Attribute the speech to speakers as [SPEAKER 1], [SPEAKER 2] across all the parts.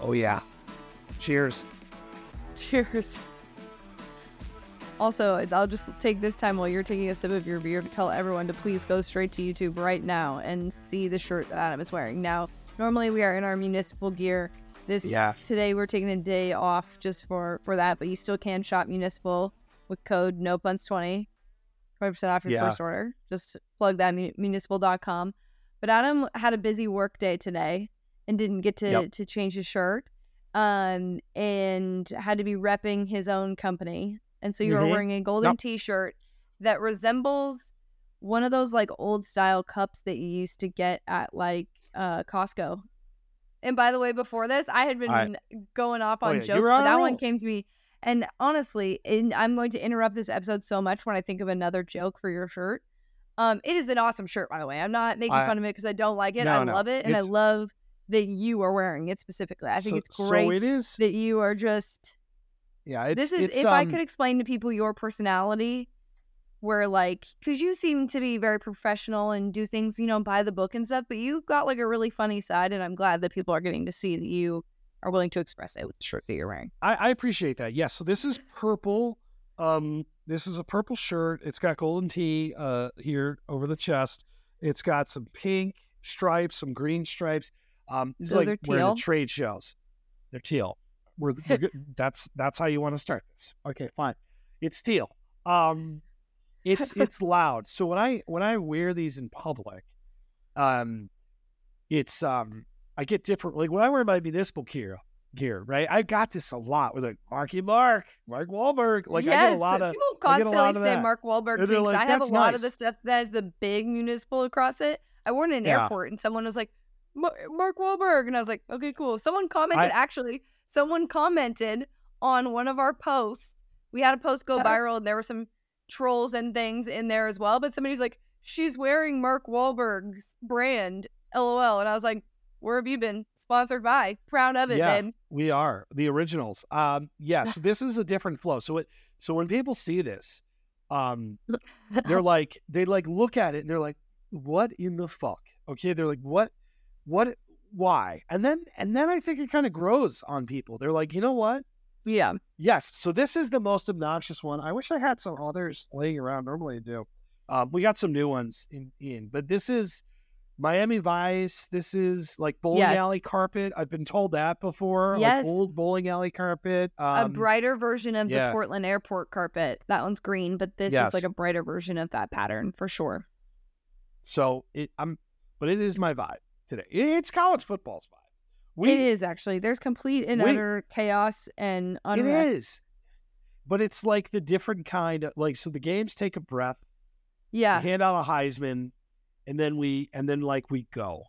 [SPEAKER 1] Oh yeah. Cheers.
[SPEAKER 2] Cheers. Also, I'll just take this time while you're taking a sip of your beer to tell everyone to please go straight to YouTube right now and see the shirt that Adam is wearing. Now, normally we are in our municipal gear. This
[SPEAKER 1] Yeah.
[SPEAKER 2] today we're taking a day off just for for that, but you still can shop municipal with code no punts 20 20% off your
[SPEAKER 1] Yeah.
[SPEAKER 2] first order. Just plug that mu- municipal.com. But Adam had a busy work day today and didn't get to
[SPEAKER 1] Yep.
[SPEAKER 2] to change his shirt. Um and had to be repping his own company. And so you were
[SPEAKER 1] Mhm.
[SPEAKER 2] wearing a golden
[SPEAKER 1] Yep.
[SPEAKER 2] t-shirt that resembles one of those like old style cups that you used to get at like uh Costco. And by the way, before this, I had been
[SPEAKER 1] I-
[SPEAKER 2] going off
[SPEAKER 1] Oh,
[SPEAKER 2] on
[SPEAKER 1] yeah,
[SPEAKER 2] jokes,
[SPEAKER 1] were
[SPEAKER 2] but
[SPEAKER 1] on
[SPEAKER 2] that one came to me. And honestly, in, I'm going to interrupt this episode so much when I think of another joke for your shirt. Um, it is an awesome shirt, by the way. I'm not making
[SPEAKER 1] I-
[SPEAKER 2] fun of it because I don't like it.
[SPEAKER 1] No,
[SPEAKER 2] I
[SPEAKER 1] no,
[SPEAKER 2] love it, and I love that you are wearing it specifically. I think
[SPEAKER 1] so,
[SPEAKER 2] it's great
[SPEAKER 1] So it is.
[SPEAKER 2] that you are just.
[SPEAKER 1] Yeah, it's
[SPEAKER 2] this is
[SPEAKER 1] it's,
[SPEAKER 2] if I
[SPEAKER 1] um,
[SPEAKER 2] could explain to people your personality, where like, because you seem to be very professional and do things, you know, by the book and stuff, but you've got like a really funny side, and I'm glad that people are getting to see that you are willing to express it with the shirt that you're wearing.
[SPEAKER 1] I, I appreciate that. Yes. So this is purple. Um, this is a purple shirt. It's got golden tee uh here over the chest. It's got some pink stripes, some green stripes. Um, this
[SPEAKER 2] Those
[SPEAKER 1] is like
[SPEAKER 2] teal?
[SPEAKER 1] the trade shows. They're teal. We're, we're that's that's how you want to start this. Okay, fine. It's teal. Um, it's it's loud. So when I when I wear these in public, um, it's um I get different. Like when I wear my municipal gear, gear, right? I got this a lot with like Marky Mark, Mark Wahlberg. Like
[SPEAKER 2] yes,
[SPEAKER 1] I get a lot of
[SPEAKER 2] people
[SPEAKER 1] I get a
[SPEAKER 2] constantly
[SPEAKER 1] lot of
[SPEAKER 2] say
[SPEAKER 1] that.
[SPEAKER 2] Mark Wahlberg too.
[SPEAKER 1] like,
[SPEAKER 2] I have a
[SPEAKER 1] "That's
[SPEAKER 2] lot of the stuff that has the big municipal across it. I wore it in an
[SPEAKER 1] Yeah.
[SPEAKER 2] airport, and someone was like, "Mark Wahlberg," and I was like, "Okay, cool." Someone commented. actually, someone commented on one of our posts. We had a post go
[SPEAKER 1] Uh-huh.
[SPEAKER 2] viral, and there were some trolls and things in there as well. But somebody's like, "She's wearing Mark Wahlberg's brand." LOL, and I was like, "Where have you been? Sponsored by? Proud of it,
[SPEAKER 1] Yeah.
[SPEAKER 2] babe."
[SPEAKER 1] we are the originals. Um, yes, this is a different flow. So it so when people see this, um, they're like they like look at it and they're like, what in the fuck? Okay, they're like, what, what, why? And then and then I think it kind of grows on people. They're like, you know what?
[SPEAKER 2] yeah.
[SPEAKER 1] Yes. So this is the most obnoxious one. I wish I had some others laying around. Normally I do. Um, we got some new ones in, in, but this is Miami Vice. This is like bowling
[SPEAKER 2] Yes.
[SPEAKER 1] alley carpet. I've been told that before.
[SPEAKER 2] Yes.
[SPEAKER 1] Like old bowling alley carpet.
[SPEAKER 2] a
[SPEAKER 1] Um,
[SPEAKER 2] brighter version of
[SPEAKER 1] yeah.
[SPEAKER 2] the Portland airport carpet. That one's green, but this
[SPEAKER 1] Yes.
[SPEAKER 2] is like a brighter version of that pattern for sure.
[SPEAKER 1] so it, I'm, but it is my vibe today. It- It's college football's vibe. We,
[SPEAKER 2] it is actually. There's complete and
[SPEAKER 1] we-
[SPEAKER 2] utter chaos and
[SPEAKER 1] It
[SPEAKER 2] unrest.
[SPEAKER 1] is. But it's like the different kind of like so the games take a breath.
[SPEAKER 2] Yeah.
[SPEAKER 1] Hand out a Heisman, and then we and then like we go.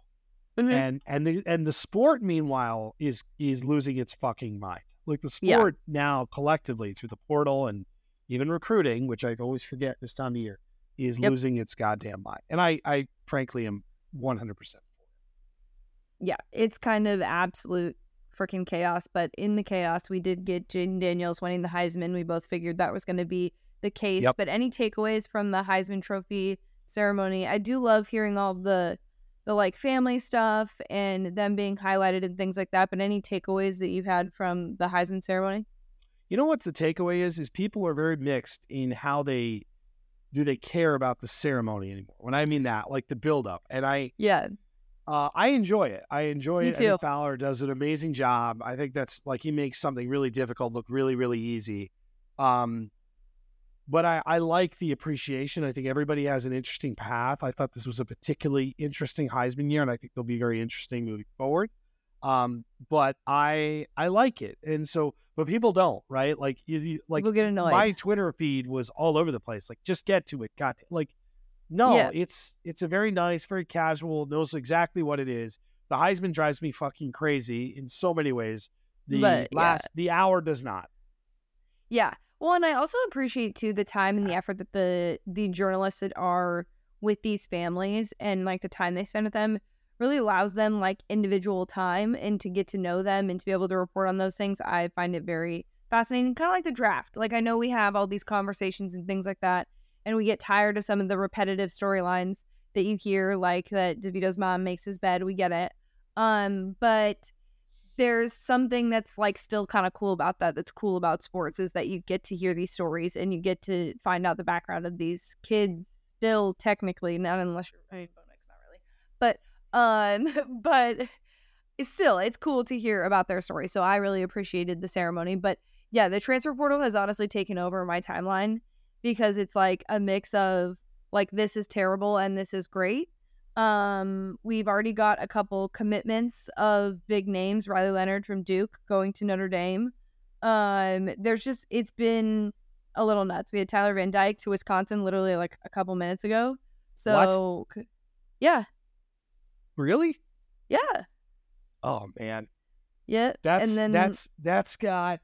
[SPEAKER 2] Mhm.
[SPEAKER 1] and and the and the sport meanwhile is is losing its fucking mind like the
[SPEAKER 2] Yeah.
[SPEAKER 1] sport now collectively through the portal and even recruiting which i always forget this time of year is
[SPEAKER 2] Yep.
[SPEAKER 1] losing its goddamn mind and i i frankly am 100% for it.
[SPEAKER 2] yeah. It's kind of absolute freaking chaos. But in the chaos, we did get Jayden Daniels winning the Heisman. We both figured that was going to be the case.
[SPEAKER 1] Yep.
[SPEAKER 2] But any takeaways from the Heisman Trophy ceremony? I do love hearing all the the like family stuff and them being highlighted and things like that. But any takeaways that you had from the Heisman ceremony?
[SPEAKER 1] you know what's the takeaway is is people are very mixed in how they do they care about the ceremony anymore when i mean that like the build up and i
[SPEAKER 2] Yeah.
[SPEAKER 1] Uh, I enjoy it. I enjoy
[SPEAKER 2] Me
[SPEAKER 1] it.
[SPEAKER 2] Too.
[SPEAKER 1] Fowler does an amazing job. I think that's like he makes something really difficult look really, really easy. Um, but I, I like the appreciation. I think everybody has an interesting path. I thought this was a particularly interesting Heisman year, and I think they'll be very interesting moving forward. Um, but I I like it, and so but people don't, right? Like you, you like
[SPEAKER 2] People get annoyed.
[SPEAKER 1] my Twitter feed was all over the place. Like, just get to it. Got like, no,
[SPEAKER 2] Yeah.
[SPEAKER 1] it's it's a very nice, very casual. Knows exactly what it is. The Heisman drives me fucking crazy in so many ways. The
[SPEAKER 2] But, yeah.
[SPEAKER 1] last the hour does not.
[SPEAKER 2] Yeah. Well, and I also appreciate too the time and the effort that the the journalists that are with these families and like the time they spend with them really allows them like individual time and to get to know them and to be able to report on those things. I find it very fascinating, kind of like the draft. Like I know we have all these conversations and things like that, and we get tired of some of the repetitive storylines that you hear, like that DeVito's mom makes his bed. We get it. Um, but there's something that's like still kind of cool about that. That's cool about sports is that you get to hear these stories and you get to find out the background of these kids. Still, technically, not unless you're I mean, not really, but um, but it's still it's cool to hear about their story. So I really appreciated the ceremony. But yeah, the transfer portal has honestly taken over my timeline because it's like a mix of like this is terrible and this is great. Um, we've already got a couple commitments of big names. Riley Leonard from Duke going to Notre Dame. Um, there's just it's been a little nuts. We had Tyler Van Dyke to Wisconsin literally like a couple minutes ago. So, what? yeah.
[SPEAKER 1] Really?
[SPEAKER 2] Yeah.
[SPEAKER 1] Oh man.
[SPEAKER 2] Yeah.
[SPEAKER 1] That's
[SPEAKER 2] and then
[SPEAKER 1] that's that's got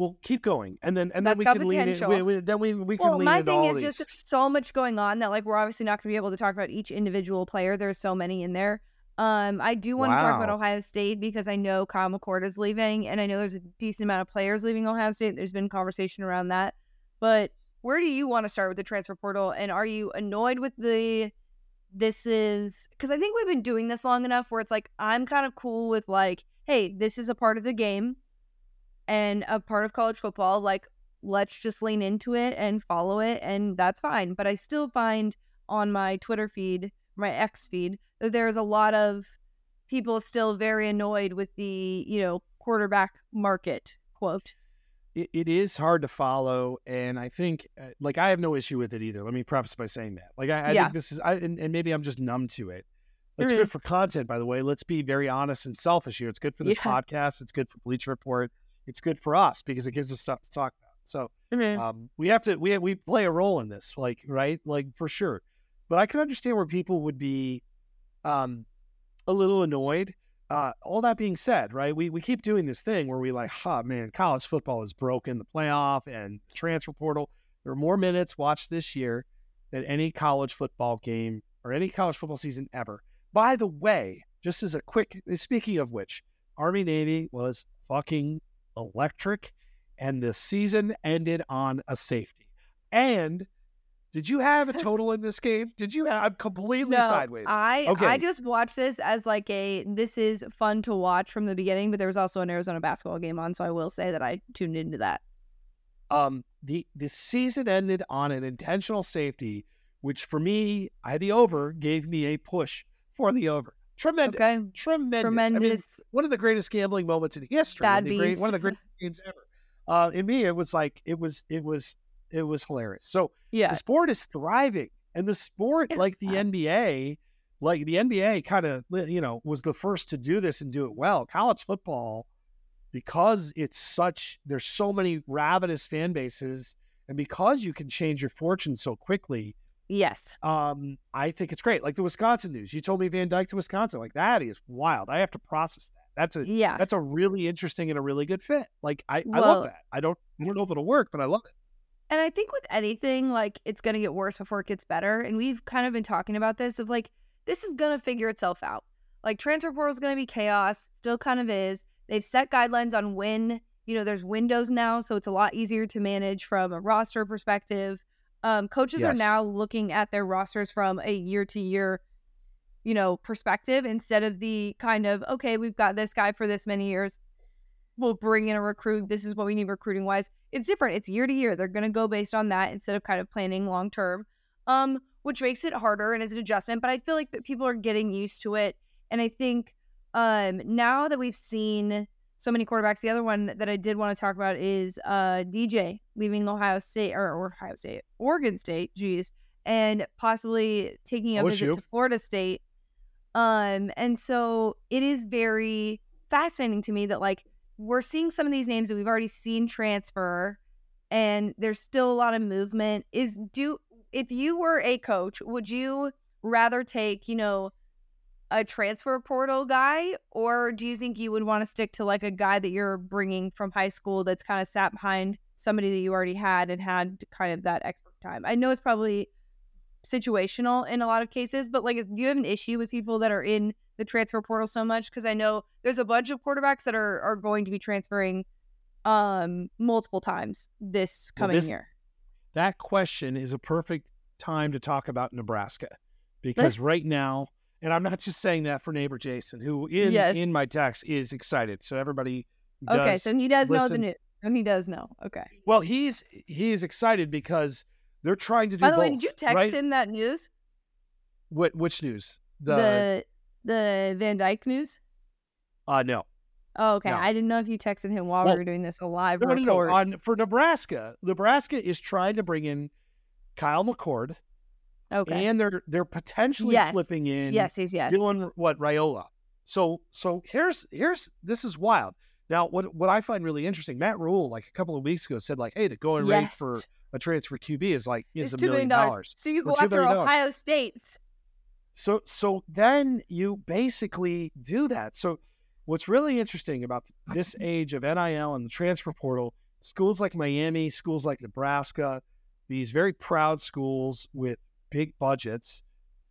[SPEAKER 1] well, keep going, and then and then we can lean it. We, we, then we we can
[SPEAKER 2] well,
[SPEAKER 1] lean
[SPEAKER 2] my thing is
[SPEAKER 1] these.
[SPEAKER 2] just so much going on that like we're obviously not going to be able to talk about each individual player. There's so many in there. Um, I do want wow. to talk about Ohio State because I know Kyle McCord is leaving, and I know there's a decent amount of players leaving Ohio State. There's been conversation around that, but where do you want to start with the transfer portal? And are you annoyed with the this is because I think we've been doing this long enough where it's like I'm kind of cool with like, hey, this is a part of the game and a part of college football. Like, let's just lean into it and follow it, and that's fine. But I still find on my Twitter feed, my X feed, that there's a lot of people still very annoyed with the, you know, quarterback market quote.
[SPEAKER 1] it, it is hard to follow, and I think, uh, like, I have no issue with it either. Let me preface by saying that. Like, I, I yeah. think this is, I, and, and, maybe I'm just numb to it. It's mm-hmm. good for content, by the way. Let's be very honest and selfish here. It's good for this yeah. podcast. It's good for Bleacher Report it's good for us because it gives us stuff to talk about. So mm-hmm. um, we have to we we play a role in this, like right, like for sure. But I can understand where people would be um, a little annoyed. Uh, all that being said, right, we we keep doing this thing where we like, huh, man, college football is broken, the playoff and transfer portal. There are more minutes watched this year than any college football game or any college football season ever. By the way, just as a quick, speaking of which, Army Navy was fucking electric, and the season ended on a safety. And did you have a total in this game? Did you have I'm completely
[SPEAKER 2] no,
[SPEAKER 1] sideways?
[SPEAKER 2] I okay. I just watched this as like a this is fun to watch from the beginning, but there was also an Arizona basketball game on, so I will say that I tuned into that.
[SPEAKER 1] Um the the season ended on an intentional safety, which for me, I the over gave me a push for the over. Tremendous. Okay. Tremendous. Tremendous. I mean, one of the greatest gambling moments in history.
[SPEAKER 2] Bad
[SPEAKER 1] great, one of the greatest games ever. Uh, in me, it was like it was it was it was hilarious. So yeah, the sport is thriving, and the sport, like the NBA, like the NBA, kind of you know was the first to do this and do it well. College football, because it's such there's so many ravenous fan bases, and because you can change your fortune so quickly,
[SPEAKER 2] Yes.
[SPEAKER 1] Um, I think it's great. Like the Wisconsin news. You told me Van Dyke to Wisconsin. Like that is wild. I have to process that. That's a yeah. That's a really interesting and a really good fit. Like I, well, I love that. I don't I don't know if it'll work, but I love it.
[SPEAKER 2] And I think with anything, like it's gonna get worse before it gets better. And we've kind of been talking about this of like this is gonna figure itself out. Like transfer portal is gonna be chaos. Still kind of is. They've set guidelines on when you know there's windows now, so it's a lot easier to manage from a roster perspective um, coaches yes. are now looking at their rosters from a year to year, you know, perspective instead of the kind of okay, we've got this guy for this many years. We'll bring in a recruit. This is what we need recruiting wise. It's different. It's year to year. They're going to go based on that instead of kind of planning long term, um, which makes it harder and is an adjustment. But I feel like that people are getting used to it, and I think um, now that we've seen so many quarterbacks. The other one that I did want to talk about is uh, DJ leaving Ohio State or, or Ohio State, Oregon State, geez, and possibly taking a visit to Florida State. Um, and so it is very fascinating to me that like we're seeing some of these names that we've already seen transfer, and there's still a lot of movement. Is do if you were a coach, would you rather take you know a transfer portal guy, or do you think you would want to stick to like a guy that you're bringing from high school that's kind of sat behind somebody that you already had and had kind of that expert time? I know it's probably situational in a lot of cases, but like, do you have an issue with people that are in the transfer portal so much? Because I know there's a bunch of quarterbacks that are are going to be transferring um multiple times this coming well, this, year.
[SPEAKER 1] That question is a perfect time to talk about Nebraska because right now And I'm not just saying that for neighbor Jason, who in
[SPEAKER 2] Yes.
[SPEAKER 1] in my text is excited. So everybody
[SPEAKER 2] Okay, so he does know the news. And he does know. Okay.
[SPEAKER 1] Well, he's he is excited because they're trying to do
[SPEAKER 2] By the
[SPEAKER 1] both.
[SPEAKER 2] way, did you text
[SPEAKER 1] right?
[SPEAKER 2] him that news?
[SPEAKER 1] What which news? The,
[SPEAKER 2] The the Van Dyke news?
[SPEAKER 1] uh no.
[SPEAKER 2] Oh, okay.
[SPEAKER 1] No.
[SPEAKER 2] I didn't know if you texted him while
[SPEAKER 1] Well,
[SPEAKER 2] we were doing this a live
[SPEAKER 1] No, no, no, no. On for Nebraska, Nebraska is trying to bring in Kyle McCord,
[SPEAKER 2] okay.
[SPEAKER 1] and they're they're potentially
[SPEAKER 2] Yes.
[SPEAKER 1] flipping in
[SPEAKER 2] yes, yes, yes.
[SPEAKER 1] Dylan what Raiola. So so here's here's this is wild. Now what what I find really interesting, Matt Rhule like a couple of weeks ago said like, hey, the going rate for a transfer QB is like is
[SPEAKER 2] it's
[SPEAKER 1] a million dollars.
[SPEAKER 2] So you go
[SPEAKER 1] $2
[SPEAKER 2] after. Ohio State's.
[SPEAKER 1] So so then you basically do that. So what's really interesting about this age of NIL and the transfer portal, schools like Miami, schools like Nebraska, these very proud schools with big budgets,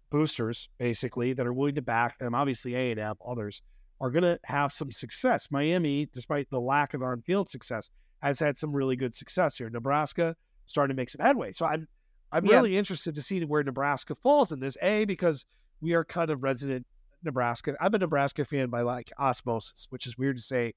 [SPEAKER 1] boosters basically that are willing to back them. Obviously A and M, others are going to have some success. Miami, despite the lack of on-field success, has had some really good success here. Nebraska starting to make some headway. So I'm I'm
[SPEAKER 2] Yeah.
[SPEAKER 1] really interested to see where Nebraska falls in this. A because we are kind of resident Nebraska. I'm a Nebraska fan by like osmosis, which is weird to say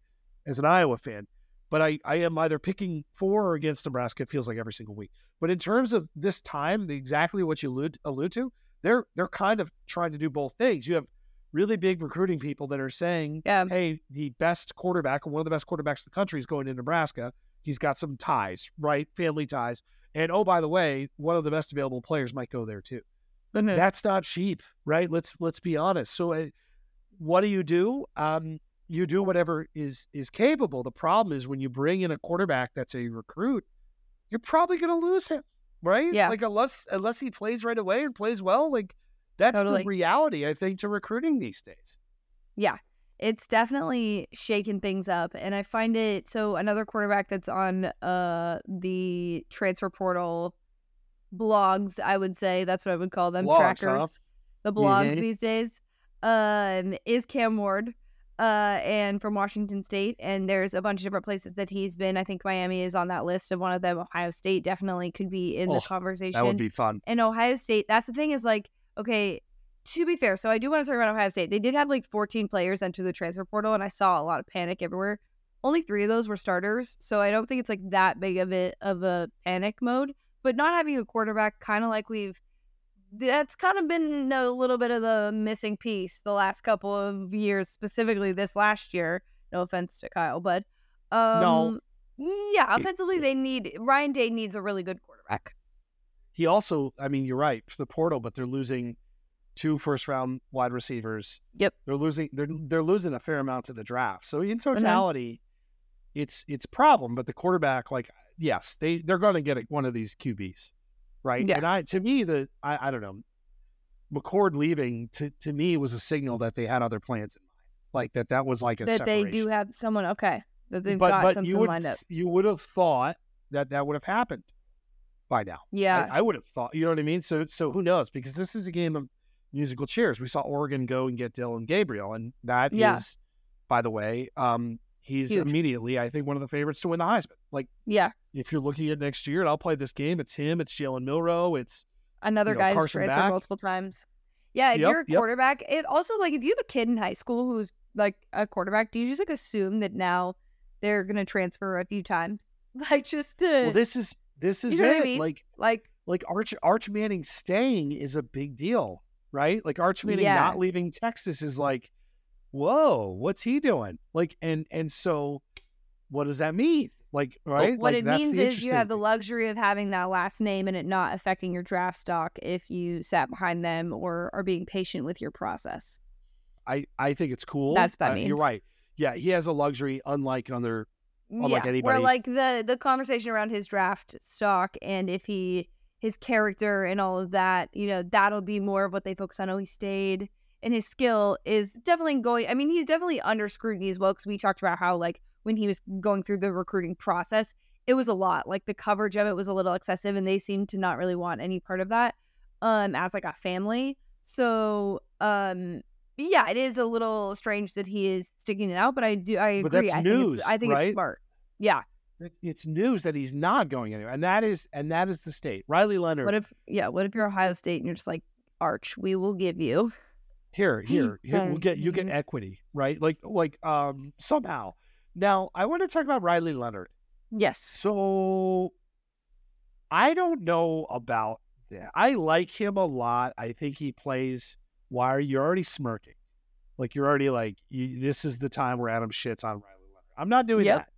[SPEAKER 1] as an Iowa fan. But I, I am either picking for or against Nebraska. It feels like every single week. But in terms of this time, the- exactly what you allude, allude to, they're they're kind of trying to do both things. You have really big recruiting people that are saying,
[SPEAKER 2] Yeah.
[SPEAKER 1] hey, the best quarterback, one of the best quarterbacks in the country is going to Nebraska. He's got some ties, right? Family ties. And oh, by the way, one of the best available players might go there too.
[SPEAKER 2] Mhm.
[SPEAKER 1] That's not cheap, right? Let's let's be honest. So, uh, what do you do? Um, you do whatever is is capable. The problem is when you bring in a quarterback that's a recruit, you're probably going to lose him, right?
[SPEAKER 2] Yeah.
[SPEAKER 1] Like unless unless he plays right away and plays well, like that's
[SPEAKER 2] Totally.
[SPEAKER 1] the reality I think to recruiting these days.
[SPEAKER 2] Yeah, it's definitely shaken things up, and I find it so. Another quarterback that's on uh the transfer portal blogs, I would say that's what I would call them
[SPEAKER 1] Blogs, huh?
[SPEAKER 2] trackers. The blogs
[SPEAKER 1] Mhm.
[SPEAKER 2] these days um is Cam Ward. Uh, and from Washington State, and there's a bunch of different places that he's been. I think Miami is on that list, and one of them, Ohio State, definitely could be in
[SPEAKER 1] Oh,
[SPEAKER 2] the conversation
[SPEAKER 1] That would be fun.
[SPEAKER 2] and Ohio State, that's the thing is like, okay, to be fair, so I do want to talk about Ohio State. They did have like 14 players enter the transfer portal, and I saw a lot of panic everywhere. Only three of those were starters, so I don't think it's like that big of it of a panic mode. But not having a quarterback, kind of like we've, that's kind of been a little bit of the missing piece the last couple of years, specifically this last year. No offense to Kyle, but um, yeah, offensively they need Ryan Day needs a really good quarterback.
[SPEAKER 1] He also, I mean, you're right for the portal, but they're losing two first round wide receivers.
[SPEAKER 2] Yep.
[SPEAKER 1] They're losing they're they're losing a fair amount to the draft. So in
[SPEAKER 2] Mm-hmm.
[SPEAKER 1] totality, it's it's problem. But the quarterback, like, yes, they they're going to get one of these QBs, right?
[SPEAKER 2] Yeah.
[SPEAKER 1] And I to me the I, I don't know, McCord leaving to to me was a signal that they had other plans in mind, like that that was like a
[SPEAKER 2] that they do have someone okay that they've
[SPEAKER 1] but
[SPEAKER 2] got
[SPEAKER 1] but
[SPEAKER 2] something
[SPEAKER 1] you would
[SPEAKER 2] lined up.
[SPEAKER 1] you would have thought that that would have happened by now.
[SPEAKER 2] Yeah,
[SPEAKER 1] I, I would have thought, you know what I mean? So, so who knows? Because this is a game of musical chairs. We saw Oregon go and get Dillon Gabriel, and that is,
[SPEAKER 2] Yeah.
[SPEAKER 1] by the way, um, he's
[SPEAKER 2] Huge.
[SPEAKER 1] immediately, I think, one of the favorites to win the Heisman. Like,
[SPEAKER 2] yeah.
[SPEAKER 1] if you're looking at next year, and I'll play this game, it's him, it's Jalen Milroe, it's
[SPEAKER 2] Another
[SPEAKER 1] you know,
[SPEAKER 2] guy's
[SPEAKER 1] Carson
[SPEAKER 2] transferred multiple times. Yeah, if
[SPEAKER 1] Yep,
[SPEAKER 2] you're a
[SPEAKER 1] yep.
[SPEAKER 2] quarterback, it also like if you have a kid in high school who's like a quarterback, do you just like assume that now they're gonna transfer a few times? Like just to
[SPEAKER 1] well, this is this is
[SPEAKER 2] know what I
[SPEAKER 1] it.
[SPEAKER 2] mean?
[SPEAKER 1] Like,
[SPEAKER 2] like
[SPEAKER 1] like Arch Arch Manning staying is a big deal, right? Like Arch Manning
[SPEAKER 2] Yeah.
[SPEAKER 1] not leaving Texas is like, whoa, what's he doing? Like, and and so, what does that mean? Like, right?
[SPEAKER 2] what
[SPEAKER 1] like,
[SPEAKER 2] it means is you have the luxury of having that last name and it not affecting your draft stock if you sat behind them or are being patient with your process.
[SPEAKER 1] I, I think it's cool.
[SPEAKER 2] That's what that
[SPEAKER 1] Uh, You're right. Yeah, he has a luxury unlike other. Unlike
[SPEAKER 2] yeah,
[SPEAKER 1] anybody-
[SPEAKER 2] Where like the the conversation around his draft stock and if he his character and all of that, you know, that'll be more of what they focus on. Oh, he stayed, and his skill is definitely going. I mean, he's definitely under scrutiny as well because we talked about how like when he was going through the recruiting process, it was a lot. Like the coverage of it was a little excessive, and they seemed to not really want any part of that. Um, as like a family, so um. Yeah, it is a little strange that he is sticking it out, but I do I
[SPEAKER 1] But
[SPEAKER 2] agree.
[SPEAKER 1] that's
[SPEAKER 2] I think
[SPEAKER 1] news,
[SPEAKER 2] it's I think
[SPEAKER 1] right?
[SPEAKER 2] it's smart. Yeah.
[SPEAKER 1] It's news that he's not going anywhere, and that is and that is the state. Riley Leonard.
[SPEAKER 2] What if yeah, what if you're Ohio State and you're just like, Arch, we will give you
[SPEAKER 1] Here, here, here we'll get you get equity, right? Like, like um somehow. Now, I want to talk about Riley Leonard.
[SPEAKER 2] Yes.
[SPEAKER 1] So, I don't know about that. I like him a lot. I think he plays. Why are you already smirking? Like you're already like you, this is the time where Adam shits on Riley Leonard. I'm not doing
[SPEAKER 2] Yep.
[SPEAKER 1] that.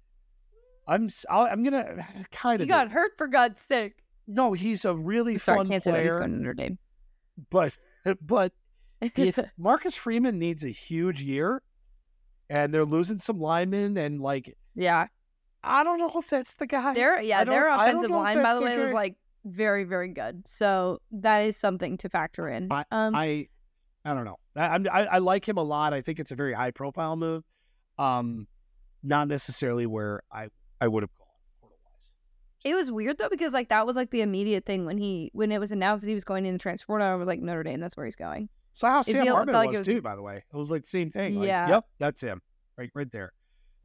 [SPEAKER 1] I'm I'll, I'm gonna kind of.
[SPEAKER 2] He got hurt for God's sake.
[SPEAKER 1] no. He's a really
[SPEAKER 2] Sorry,
[SPEAKER 1] fun
[SPEAKER 2] can't say that. He's
[SPEAKER 1] player,
[SPEAKER 2] going to Notre Dame.
[SPEAKER 1] but but if Marcus Freeman needs a huge year, and they're losing some linemen, and like
[SPEAKER 2] yeah.
[SPEAKER 1] I don't know if that's the guy.
[SPEAKER 2] Their yeah, their offensive line, by the
[SPEAKER 1] the
[SPEAKER 2] way, was like very, very good. So that is something to factor in. um,
[SPEAKER 1] I I don't know. I, I I like him a lot. I think it's a very high profile move. Um, not necessarily where I I would have gone
[SPEAKER 2] it was weird though because like that was like the immediate thing when he when it was announced that he was going in the transfer portal. I was like Notre Dame, that's where he's going.
[SPEAKER 1] So how
[SPEAKER 2] It
[SPEAKER 1] Sam Hartman
[SPEAKER 2] like
[SPEAKER 1] was,
[SPEAKER 2] was-
[SPEAKER 1] too. By the way, it was like the same thing. Like,
[SPEAKER 2] Yeah.
[SPEAKER 1] Yep. That's him. Right. Right there.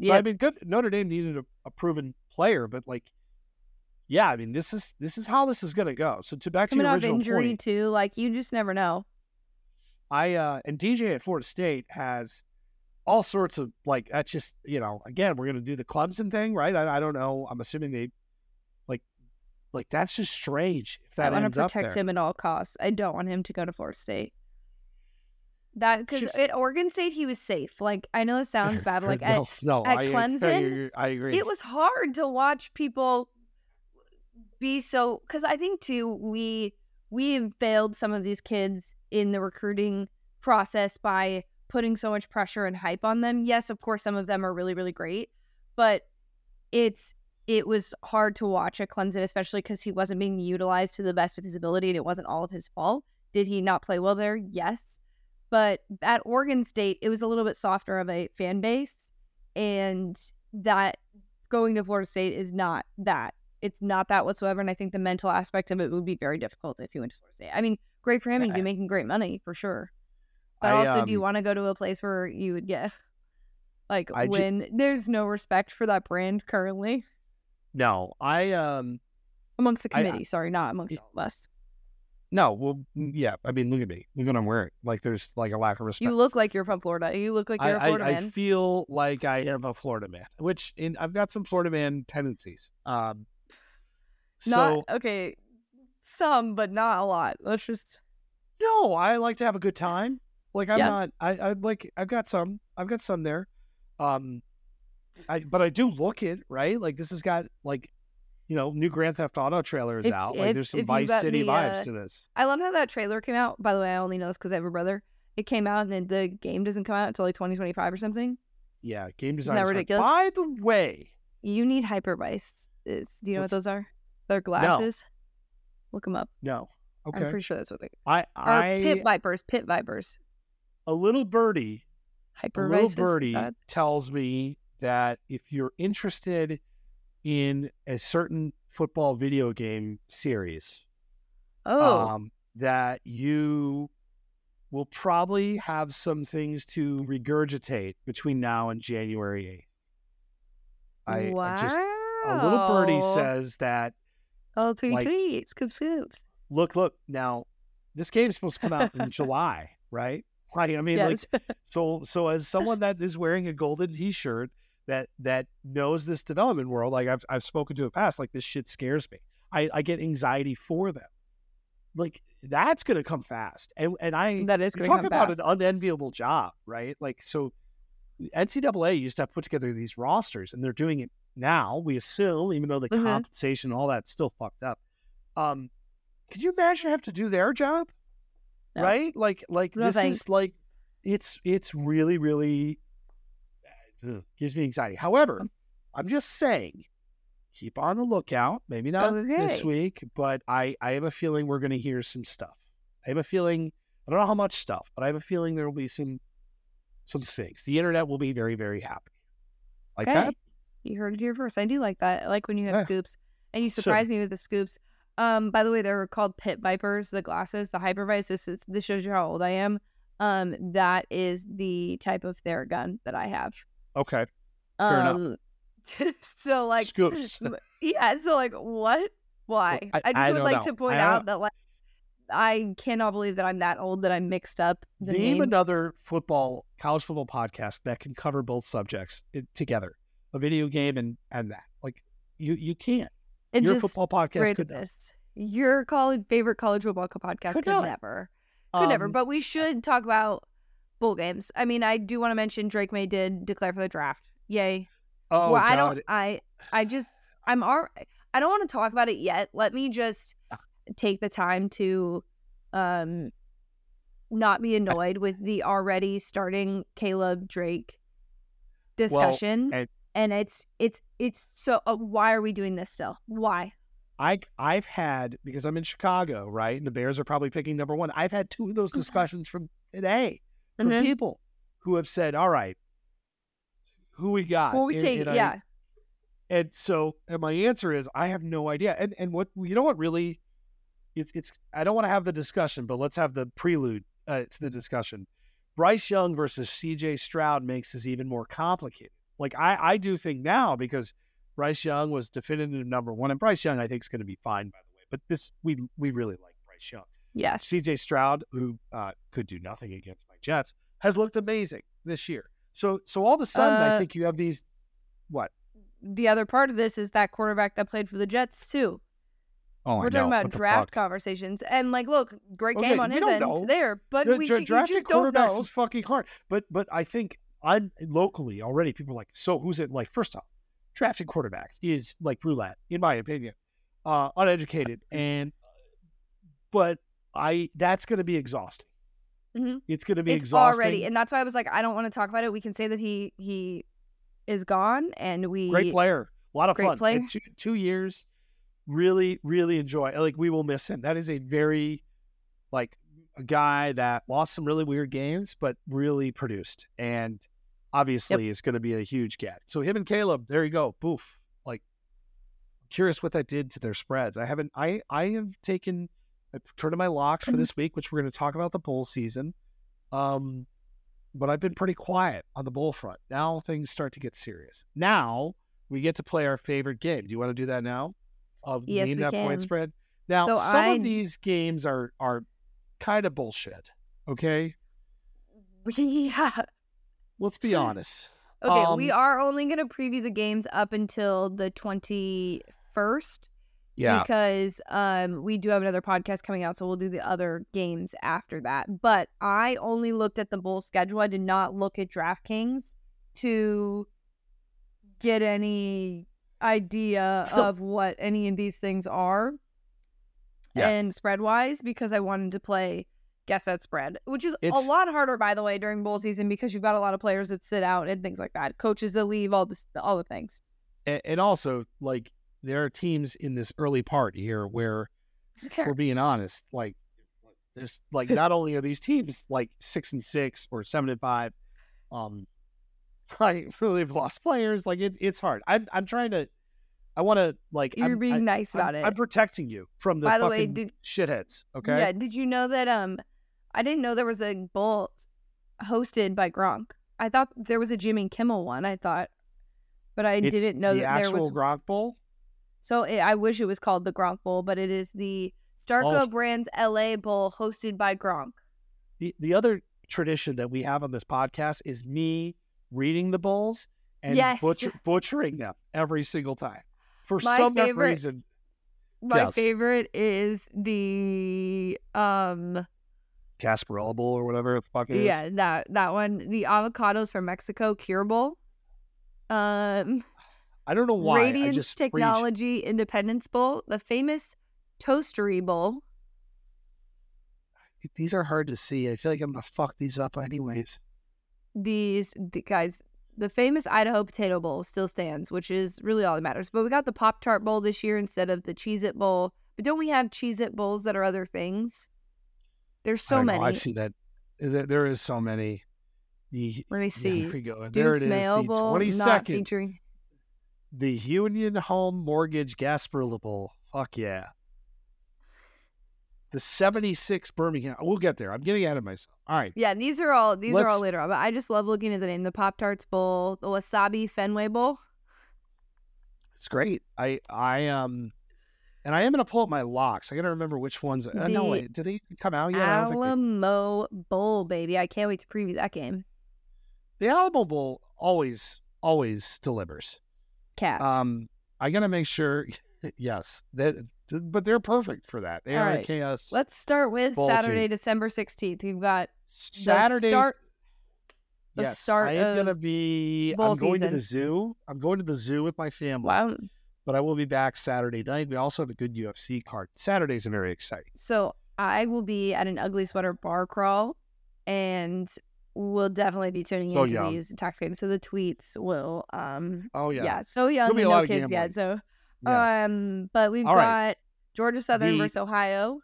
[SPEAKER 1] So
[SPEAKER 2] Yeah,
[SPEAKER 1] I mean, good. Notre Dame needed a, a proven player, but like, yeah, I mean, this is this is how this is going to go. So to back to
[SPEAKER 2] coming
[SPEAKER 1] your
[SPEAKER 2] off
[SPEAKER 1] original
[SPEAKER 2] injury
[SPEAKER 1] point,
[SPEAKER 2] too. Like you just never know.
[SPEAKER 1] I uh and DJ at Florida State has all sorts of like that's just you know again we're gonna do the Clemson thing right I, I don't know I'm assuming they like like that's just strange if that
[SPEAKER 2] is
[SPEAKER 1] up
[SPEAKER 2] there.
[SPEAKER 1] I
[SPEAKER 2] want
[SPEAKER 1] to protect
[SPEAKER 2] him at all costs. I don't want him to go to Florida State. That because at Oregon State he was safe. Like I know this sounds bad. Like
[SPEAKER 1] no,
[SPEAKER 2] at,
[SPEAKER 1] no
[SPEAKER 2] at
[SPEAKER 1] I, I
[SPEAKER 2] Clemson,
[SPEAKER 1] I agree
[SPEAKER 2] it was hard to watch people be so because I think too we we have failed some of these kids in the recruiting process by putting so much pressure and hype on them. Yes, of course some of them are really really great, but it's it was hard to watch at Clemson especially cuz he wasn't being utilized to the best of his ability and it wasn't all of his fault. Did he not play well there? Yes. But at Oregon State, it was a little bit softer of a fan base and that going to Florida State is not that. It's not that whatsoever. And I think the mental aspect of it would be very difficult if you went to Florida State. I mean, great for him. He'd be making great money for sure. But
[SPEAKER 1] I,
[SPEAKER 2] also, do you
[SPEAKER 1] um,
[SPEAKER 2] want to go to a place where you would get like
[SPEAKER 1] I ju-
[SPEAKER 2] when there's no respect for that brand currently
[SPEAKER 1] no I um
[SPEAKER 2] amongst the
[SPEAKER 1] I- I-
[SPEAKER 2] committee? Sorry, not amongst all of us.
[SPEAKER 1] No well yeah I mean look at me look what I'm wearing like there's like a lack of respect
[SPEAKER 2] You look like you're from Florida. You look like you're a Florida
[SPEAKER 1] I, I feel like I am a Florida man which in I've got some Florida man tendencies um so
[SPEAKER 2] not okay, some, but not a lot. Let's just
[SPEAKER 1] No, I like to have a good time. Like I'm
[SPEAKER 2] Yeah.
[SPEAKER 1] not. I, I like. I've got some. I've got some there. Um, I but I do look it right. Like this has got like, you know, new Grand Theft Auto trailer is
[SPEAKER 2] If-
[SPEAKER 1] out. Like there's some Vice City
[SPEAKER 2] me,
[SPEAKER 1] vibes
[SPEAKER 2] uh,
[SPEAKER 1] to this.
[SPEAKER 2] I love how that trailer came out. By the way, I only know this because I have a brother. It came out and then the game doesn't come out until like 2025 or something.
[SPEAKER 1] Yeah, game design.
[SPEAKER 2] that
[SPEAKER 1] is hard.
[SPEAKER 2] ridiculous?
[SPEAKER 1] By the way,
[SPEAKER 2] You need hypervice. Do you know
[SPEAKER 1] What's-
[SPEAKER 2] what those are? They're glasses. Look them up.
[SPEAKER 1] no. Okay.
[SPEAKER 2] I'm pretty sure that's what they
[SPEAKER 1] I
[SPEAKER 2] are.
[SPEAKER 1] I
[SPEAKER 2] Pit vipers. Pit vipers.
[SPEAKER 1] a little birdie. A little birdie tells me that if you're interested in a certain football video game series,
[SPEAKER 2] Oh,
[SPEAKER 1] um, that you will probably have some things to regurgitate between now and January 8th. I,
[SPEAKER 2] wow.
[SPEAKER 1] I just a little birdie says that
[SPEAKER 2] Oh, tweet
[SPEAKER 1] like-
[SPEAKER 2] tweet. Scoop scoops.
[SPEAKER 1] look look now this game's supposed to come out in July, right? Like I mean
[SPEAKER 2] yes.
[SPEAKER 1] like so so as someone that is wearing a golden t-shirt that that knows this development world, like I've I've spoken to in the past, like this shit scares me. I, I get anxiety for them. Like that's gonna come fast. And and I
[SPEAKER 2] that is
[SPEAKER 1] talk about
[SPEAKER 2] fast.
[SPEAKER 1] an unenviable job, right? Like so NCAA used to have put together these rosters and they're doing it now, we assume, even though the
[SPEAKER 2] Mhm.
[SPEAKER 1] compensation and all that's still fucked up. Um could you imagine have to do their job?
[SPEAKER 2] No.
[SPEAKER 1] Right? Like like
[SPEAKER 2] No
[SPEAKER 1] this
[SPEAKER 2] thanks.
[SPEAKER 1] is like it's it's really, really ugh, gives me anxiety. However, I'm just saying, keep on the lookout. Maybe not this week, but I I have a feeling we're going to hear some stuff. I have a feeling I don't know how much stuff, but I have a feeling there will be some some things. The internet will be very very happy. Like
[SPEAKER 2] Okay.
[SPEAKER 1] that.
[SPEAKER 2] You heard it here first. I do like that. I like when you have
[SPEAKER 1] Yeah.
[SPEAKER 2] scoops. And you
[SPEAKER 1] So-
[SPEAKER 2] surprise me with the scoops. Um, by the way, they're called pit vipers, the glasses, the hypervise. This is this shows you how old I am. Um, that is the type of Theragun that I have.
[SPEAKER 1] Okay. Fair enough.
[SPEAKER 2] um so like
[SPEAKER 1] Scoops.
[SPEAKER 2] yeah, so like what? Why?
[SPEAKER 1] I-
[SPEAKER 2] I, just
[SPEAKER 1] I
[SPEAKER 2] would like
[SPEAKER 1] know.
[SPEAKER 2] to point out that like I cannot believe that I'm that old that I mixed up the
[SPEAKER 1] Name
[SPEAKER 2] name.
[SPEAKER 1] another football, college football podcast that can cover both subjects together, a video game and and that. Like you, you can't. Your football podcast could not.
[SPEAKER 2] Your college favorite college football podcast
[SPEAKER 1] Could
[SPEAKER 2] could, never, could never.
[SPEAKER 1] Um,
[SPEAKER 2] But we should talk about bowl games. I mean, I do want to mention Drake Maye did declare for the draft. Yay!
[SPEAKER 1] oh
[SPEAKER 2] well, I don't. I I just I'm all. I don't want to talk about it yet. Let me just take the time to, um, not be annoyed with the already starting Caleb Drake discussion.
[SPEAKER 1] and-
[SPEAKER 2] and it's it's it's so. Uh, why are we doing this still? Why?
[SPEAKER 1] I I've had because I'm in Chicago, right? And the Bears are probably picking number one. I've had two of those discussions from today from
[SPEAKER 2] Mhm.
[SPEAKER 1] people who have said, "All right, who we got?"
[SPEAKER 2] Before we
[SPEAKER 1] And-
[SPEAKER 2] take,
[SPEAKER 1] and I-
[SPEAKER 2] yeah,
[SPEAKER 1] and so, and my answer is, I have no idea. And and what you know, what really, it's it's. I don't want to have the discussion, but let's have the prelude uh, to the discussion. Bryce Young versus C.J. Stroud makes this even more complicated. Like I I do think now because Bryce Young was definitive number one, and Bryce Young I think is going to be fine by the way. But this we we really like Bryce Young.
[SPEAKER 2] yes,
[SPEAKER 1] C.J. Stroud, who uh, could do nothing against Jets, has looked amazing this year. So so all of a sudden, I
[SPEAKER 2] Uh,
[SPEAKER 1] think you have these. What?
[SPEAKER 2] the other part of this is that quarterback that played for the Jets too.
[SPEAKER 1] Oh,
[SPEAKER 2] We're talking about draft conversations, and like, look, great
[SPEAKER 1] Okay,
[SPEAKER 2] game on
[SPEAKER 1] we
[SPEAKER 2] his end
[SPEAKER 1] know.
[SPEAKER 2] there, but
[SPEAKER 1] The
[SPEAKER 2] we,
[SPEAKER 1] dra-
[SPEAKER 2] ju- you
[SPEAKER 1] drafting
[SPEAKER 2] just don't
[SPEAKER 1] quarterbacks
[SPEAKER 2] know.
[SPEAKER 1] is fucking hard. But but I think I'm locally already. People are like, so who's it? Like, first off, drafting quarterbacks is like roulette, in my opinion, uh, uneducated, and but I that's going to be exhausting.
[SPEAKER 2] Mhm.
[SPEAKER 1] It's going to be
[SPEAKER 2] It's
[SPEAKER 1] exhausting.
[SPEAKER 2] already, and that's why I was like, I don't want to talk about it. We can say that he he is gone, and we
[SPEAKER 1] Great player, a lot of
[SPEAKER 2] Great
[SPEAKER 1] fun.
[SPEAKER 2] player.
[SPEAKER 1] And two two years, really really enjoy. Like we will miss him. That is a very like a guy that lost some really weird games, but really produced, and obviously is going to be a huge get. So him and Caleb, there you go, boof. Like curious what that did to their spreads. I haven't. I I have taken a turn to my locks for
[SPEAKER 2] Mhm.
[SPEAKER 1] this week, which we're going to talk about the bowl season. Um, but I've been pretty quiet on the bowl front. Now things start to get serious. Now we get to play our favorite game. Do you want to do that now? Of
[SPEAKER 2] Yes,
[SPEAKER 1] name
[SPEAKER 2] we
[SPEAKER 1] that
[SPEAKER 2] can.
[SPEAKER 1] point spread. Now
[SPEAKER 2] So
[SPEAKER 1] some
[SPEAKER 2] I-
[SPEAKER 1] of these games are are kind of bullshit. Okay,
[SPEAKER 2] yeah.
[SPEAKER 1] let's be honest.
[SPEAKER 2] Okay, we
[SPEAKER 1] Um,
[SPEAKER 2] are only going to preview the games up until the twenty first. Because um we do have another podcast coming out so we'll do the other games after that. But i only looked at the bowl schedule. I did not look at draftkings to get any idea of what any of these things are
[SPEAKER 1] Yes.
[SPEAKER 2] and spread wise because i wanted to play guess that spread which is
[SPEAKER 1] It's-
[SPEAKER 2] a lot harder by the way during bowl season because you've got a lot of players that sit out and things like that coaches that leave all this all the things.
[SPEAKER 1] And, and also like there are teams in this early part here where
[SPEAKER 2] Okay.
[SPEAKER 1] we're being honest like there's like not only are these teams like six and six or seven and five um like they've lost players like it, it's hard i'm i'm trying to i want to like
[SPEAKER 2] you're
[SPEAKER 1] I'm,
[SPEAKER 2] being
[SPEAKER 1] I,
[SPEAKER 2] nice about
[SPEAKER 1] I'm,
[SPEAKER 2] it
[SPEAKER 1] I'm protecting you from the
[SPEAKER 2] By the way, did-
[SPEAKER 1] shitheads okay
[SPEAKER 2] Yeah. Did you know that? Um, I didn't know there was a bowl hosted by Gronk. I thought there was a Jimmy Kimmel one. I thought, but I
[SPEAKER 1] It's
[SPEAKER 2] didn't know
[SPEAKER 1] the
[SPEAKER 2] that there
[SPEAKER 1] actual
[SPEAKER 2] was.
[SPEAKER 1] Gronk Bowl.
[SPEAKER 2] So it, I wish it was called the Gronk Bowl, but it is the Starco
[SPEAKER 1] Oh.
[SPEAKER 2] Brands LA Bowl hosted by Gronk.
[SPEAKER 1] The the other tradition that we have on this podcast is me reading the bowls and
[SPEAKER 2] Yes.
[SPEAKER 1] butcher, butchering them every single time for
[SPEAKER 2] My
[SPEAKER 1] some
[SPEAKER 2] favorite-
[SPEAKER 1] reason.
[SPEAKER 2] My
[SPEAKER 1] Yes.
[SPEAKER 2] favorite is the um
[SPEAKER 1] Casparella Bowl or whatever the fuck it is.
[SPEAKER 2] yeah that that one the avocados from Mexico Cure Bowl. Um.
[SPEAKER 1] I don't know why. I
[SPEAKER 2] Radiance. Technology Independence Bowl, the famous Toastery Bowl.
[SPEAKER 1] These are hard to see. I feel like I'm gonna fuck these up anyways.
[SPEAKER 2] These the guys, the famous Idaho Potato Bowl still stands, which is really all that matters. But we got the Pop Tart Bowl this year instead of the Cheez It Bowl. But don't we have Cheez It Bowls that are other things? There's so
[SPEAKER 1] don't know.
[SPEAKER 2] many.
[SPEAKER 1] I've seen that. There there is so many. The
[SPEAKER 2] Let me see.
[SPEAKER 1] Here we go. there it is.
[SPEAKER 2] Mayo
[SPEAKER 1] the
[SPEAKER 2] Bowl,
[SPEAKER 1] twenty
[SPEAKER 2] not featuring.
[SPEAKER 1] The Union Home Mortgage Gasparilla Bowl. Fuck yeah. The 76 Birmingham. We'll get there. I'm getting ahead of myself. All right.
[SPEAKER 2] Yeah, these are all these are all later on. But I just love looking at the name: the Pop Tarts Bowl, the Wasabi Fenway Bowl.
[SPEAKER 1] It's great. I I um And I am going to pull up my locks. I got to remember which ones. Uh, no,
[SPEAKER 2] The
[SPEAKER 1] wait, did they come out yet? Don't they-
[SPEAKER 2] Alamo Bowl, baby. I can't wait to preview that game.
[SPEAKER 1] the Alamo Bowl always, always delivers.
[SPEAKER 2] Cats.
[SPEAKER 1] Um, I got to make sure. yes, that, but they're perfect for that. They
[SPEAKER 2] All
[SPEAKER 1] are a
[SPEAKER 2] right.
[SPEAKER 1] chaos.
[SPEAKER 2] Let's start with
[SPEAKER 1] Bowl
[SPEAKER 2] Saturday. December 16th. We've got
[SPEAKER 1] Saturday.
[SPEAKER 2] start- the
[SPEAKER 1] yes,
[SPEAKER 2] start
[SPEAKER 1] I am gonna be. I'm going to the zoo. I'm going to the zoo with my family.
[SPEAKER 2] wow.
[SPEAKER 1] But I will be back Saturday night. We also have a good UFC card. Saturdays are very exciting.
[SPEAKER 2] So I will be at an ugly sweater bar crawl and we'll definitely be tuning
[SPEAKER 1] So
[SPEAKER 2] into
[SPEAKER 1] young.
[SPEAKER 2] these intoxicated. So the tweets will um
[SPEAKER 1] Oh
[SPEAKER 2] yeah,
[SPEAKER 1] yeah.
[SPEAKER 2] so young and no kids yet. So
[SPEAKER 1] Yes.
[SPEAKER 2] um but we've
[SPEAKER 1] All
[SPEAKER 2] got
[SPEAKER 1] right.
[SPEAKER 2] Georgia Southern
[SPEAKER 1] The-
[SPEAKER 2] versus Ohio.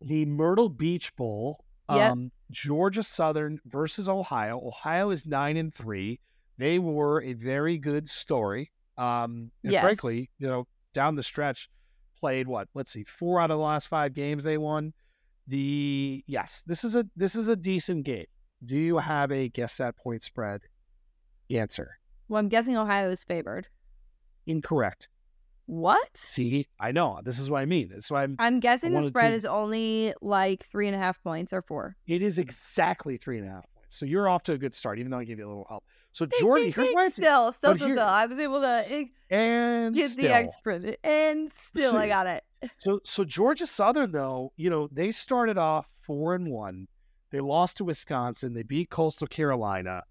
[SPEAKER 1] the Myrtle Beach Bowl.
[SPEAKER 2] Yep.
[SPEAKER 1] Um, Georgia Southern versus Ohio. Ohio is nine and three. They were a very good story. Um, and
[SPEAKER 2] Yes.
[SPEAKER 1] frankly, you know, down the stretch, played what? Let's see, four out of the last five games they won. The yes, this is a this is a decent game. Do you have a guess that point spread? Answer
[SPEAKER 2] Well, I'm guessing Ohio is favored.
[SPEAKER 1] incorrect.
[SPEAKER 2] What?
[SPEAKER 1] See, I know this is what I mean. Why I'm.
[SPEAKER 2] I'm guessing the spread
[SPEAKER 1] to-
[SPEAKER 2] is only like three and a half points or four.
[SPEAKER 1] It is exactly three and a half points. So you're off to a good start, even though I gave you a little help. So Jordan, here's why it's
[SPEAKER 2] still, still,
[SPEAKER 1] but
[SPEAKER 2] still,
[SPEAKER 1] here-
[SPEAKER 2] still. I was able to
[SPEAKER 1] and
[SPEAKER 2] get
[SPEAKER 1] still.
[SPEAKER 2] the extra, and still I got it.
[SPEAKER 1] So so Georgia Southern though, you know, they started off four and one. They lost to Wisconsin. They beat Coastal Carolina.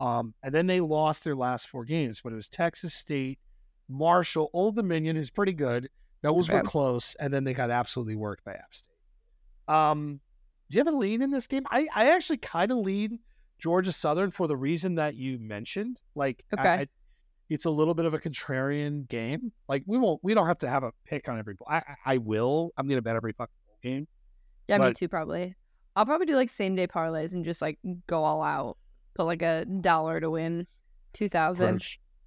[SPEAKER 1] Um, and then they lost their last four games, but it was Texas State, Marshall, Old Dominion, is pretty good. Those were close, and then they got absolutely worked by App State. Um, do you have a lead in this game? I, I actually kind of lead Georgia Southern for the reason that you mentioned. Like,
[SPEAKER 2] Okay.
[SPEAKER 1] I- it's a little bit of a contrarian game. Like, we won't, we don't have to have a pick on every. I, I, I will. I'm gonna bet every fucking game.
[SPEAKER 2] Yeah, me too, probably. I'll probably do like same day parlays and just like go all out. Put like a dollar to win two thousand.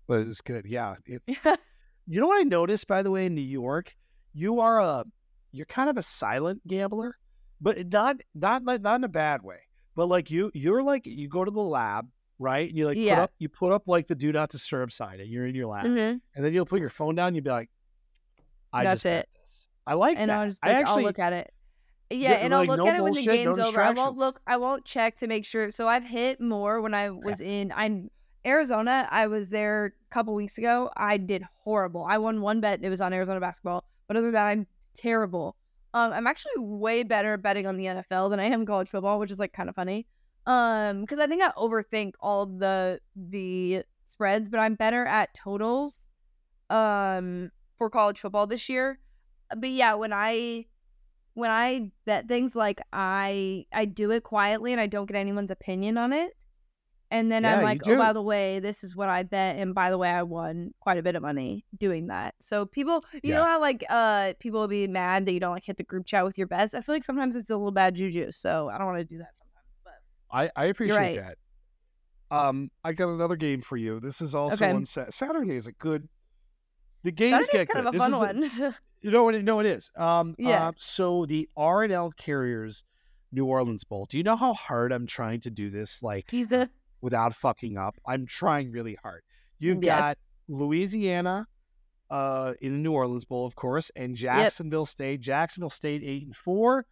[SPEAKER 1] But it's good. Yeah. It's, you know what I noticed, by the way, in New York, you are a, you're kind of a silent gambler, but not, not, not, in a bad way. But like you, you're like you go to the lab, right? And you like put
[SPEAKER 2] Yeah.
[SPEAKER 1] up, you put up like the do not disturb sign, and you're in your lab,
[SPEAKER 2] hmm
[SPEAKER 1] and then you'll put your phone down. You'll be like, I
[SPEAKER 2] That's
[SPEAKER 1] just
[SPEAKER 2] it.
[SPEAKER 1] this. I like
[SPEAKER 2] And
[SPEAKER 1] that.
[SPEAKER 2] I'll just
[SPEAKER 1] I actually
[SPEAKER 2] I'll look at it. Yeah,
[SPEAKER 1] Yeah,
[SPEAKER 2] and I'll look
[SPEAKER 1] no
[SPEAKER 2] at it when the
[SPEAKER 1] bullshit, no
[SPEAKER 2] game's over. I won't look. I won't check to make sure. So I've hit more when I was in. I'm Arizona. I was there a couple weeks ago. I did horrible. I won one bet. It was on Arizona basketball. But other than that, I'm terrible. Um, I'm actually way better at betting on the NFL than I am college football, which is like kind of funny. Um, because I think I overthink all the the spreads, but I'm better at totals. Um, for college football this year. But yeah, when I when I bet things like I I do it quietly and I don't get anyone's opinion on it. And then
[SPEAKER 1] Yeah,
[SPEAKER 2] I'm like, oh, by the way, this is what I bet, and by the way, I won quite a bit of money doing that. So people, you know how like uh people will be mad that you don't like hit the group chat with your bets. I feel like sometimes it's a little bad juju, so I don't want to do that sometimes. But
[SPEAKER 1] I, I appreciate
[SPEAKER 2] right.
[SPEAKER 1] that. Um, I got another game for you. This is also
[SPEAKER 2] Okay.
[SPEAKER 1] on Sa- Saturday. Is a good. The games
[SPEAKER 2] Saturday's
[SPEAKER 1] get
[SPEAKER 2] kind
[SPEAKER 1] good.
[SPEAKER 2] of a
[SPEAKER 1] This
[SPEAKER 2] fun one.
[SPEAKER 1] You know what? No, it is. Um,
[SPEAKER 2] Yeah.
[SPEAKER 1] uh, so the R and L Carriers New Orleans Bowl. Do you know how hard I'm trying to do this? Like without fucking up. I'm trying really hard. You've
[SPEAKER 2] Yes.
[SPEAKER 1] got Louisiana, uh, in the New Orleans Bowl, of course, and Jacksonville State. Jacksonville State eight and four.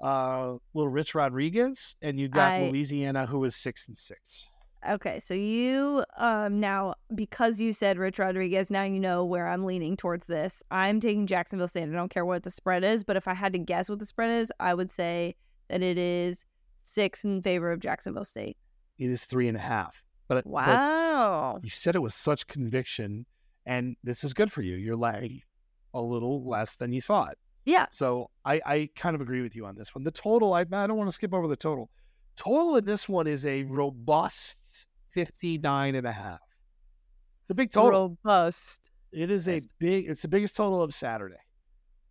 [SPEAKER 1] Uh, little Rich Rodriguez, and you've got
[SPEAKER 2] I-
[SPEAKER 1] Louisiana, who is six and six.
[SPEAKER 2] Okay, so you um now because you said Rich Rodriguez, now you know where I'm leaning towards this. I'm taking Jacksonville State. I don't care what the spread is, but if I had to guess what the spread is, I would say that it is six in favor of Jacksonville State.
[SPEAKER 1] It is three and a half. But, but
[SPEAKER 2] Wow.
[SPEAKER 1] you said it with such conviction, and this is good for you. You're lagging a little less than you thought.
[SPEAKER 2] Yeah.
[SPEAKER 1] So I, I kind of agree with you on this one. The total, I, I don't want to skip over the total. Total in this one is a robust 59 and a half. It's a big total.
[SPEAKER 2] Robust.
[SPEAKER 1] It is a big, it's the biggest total of Saturday.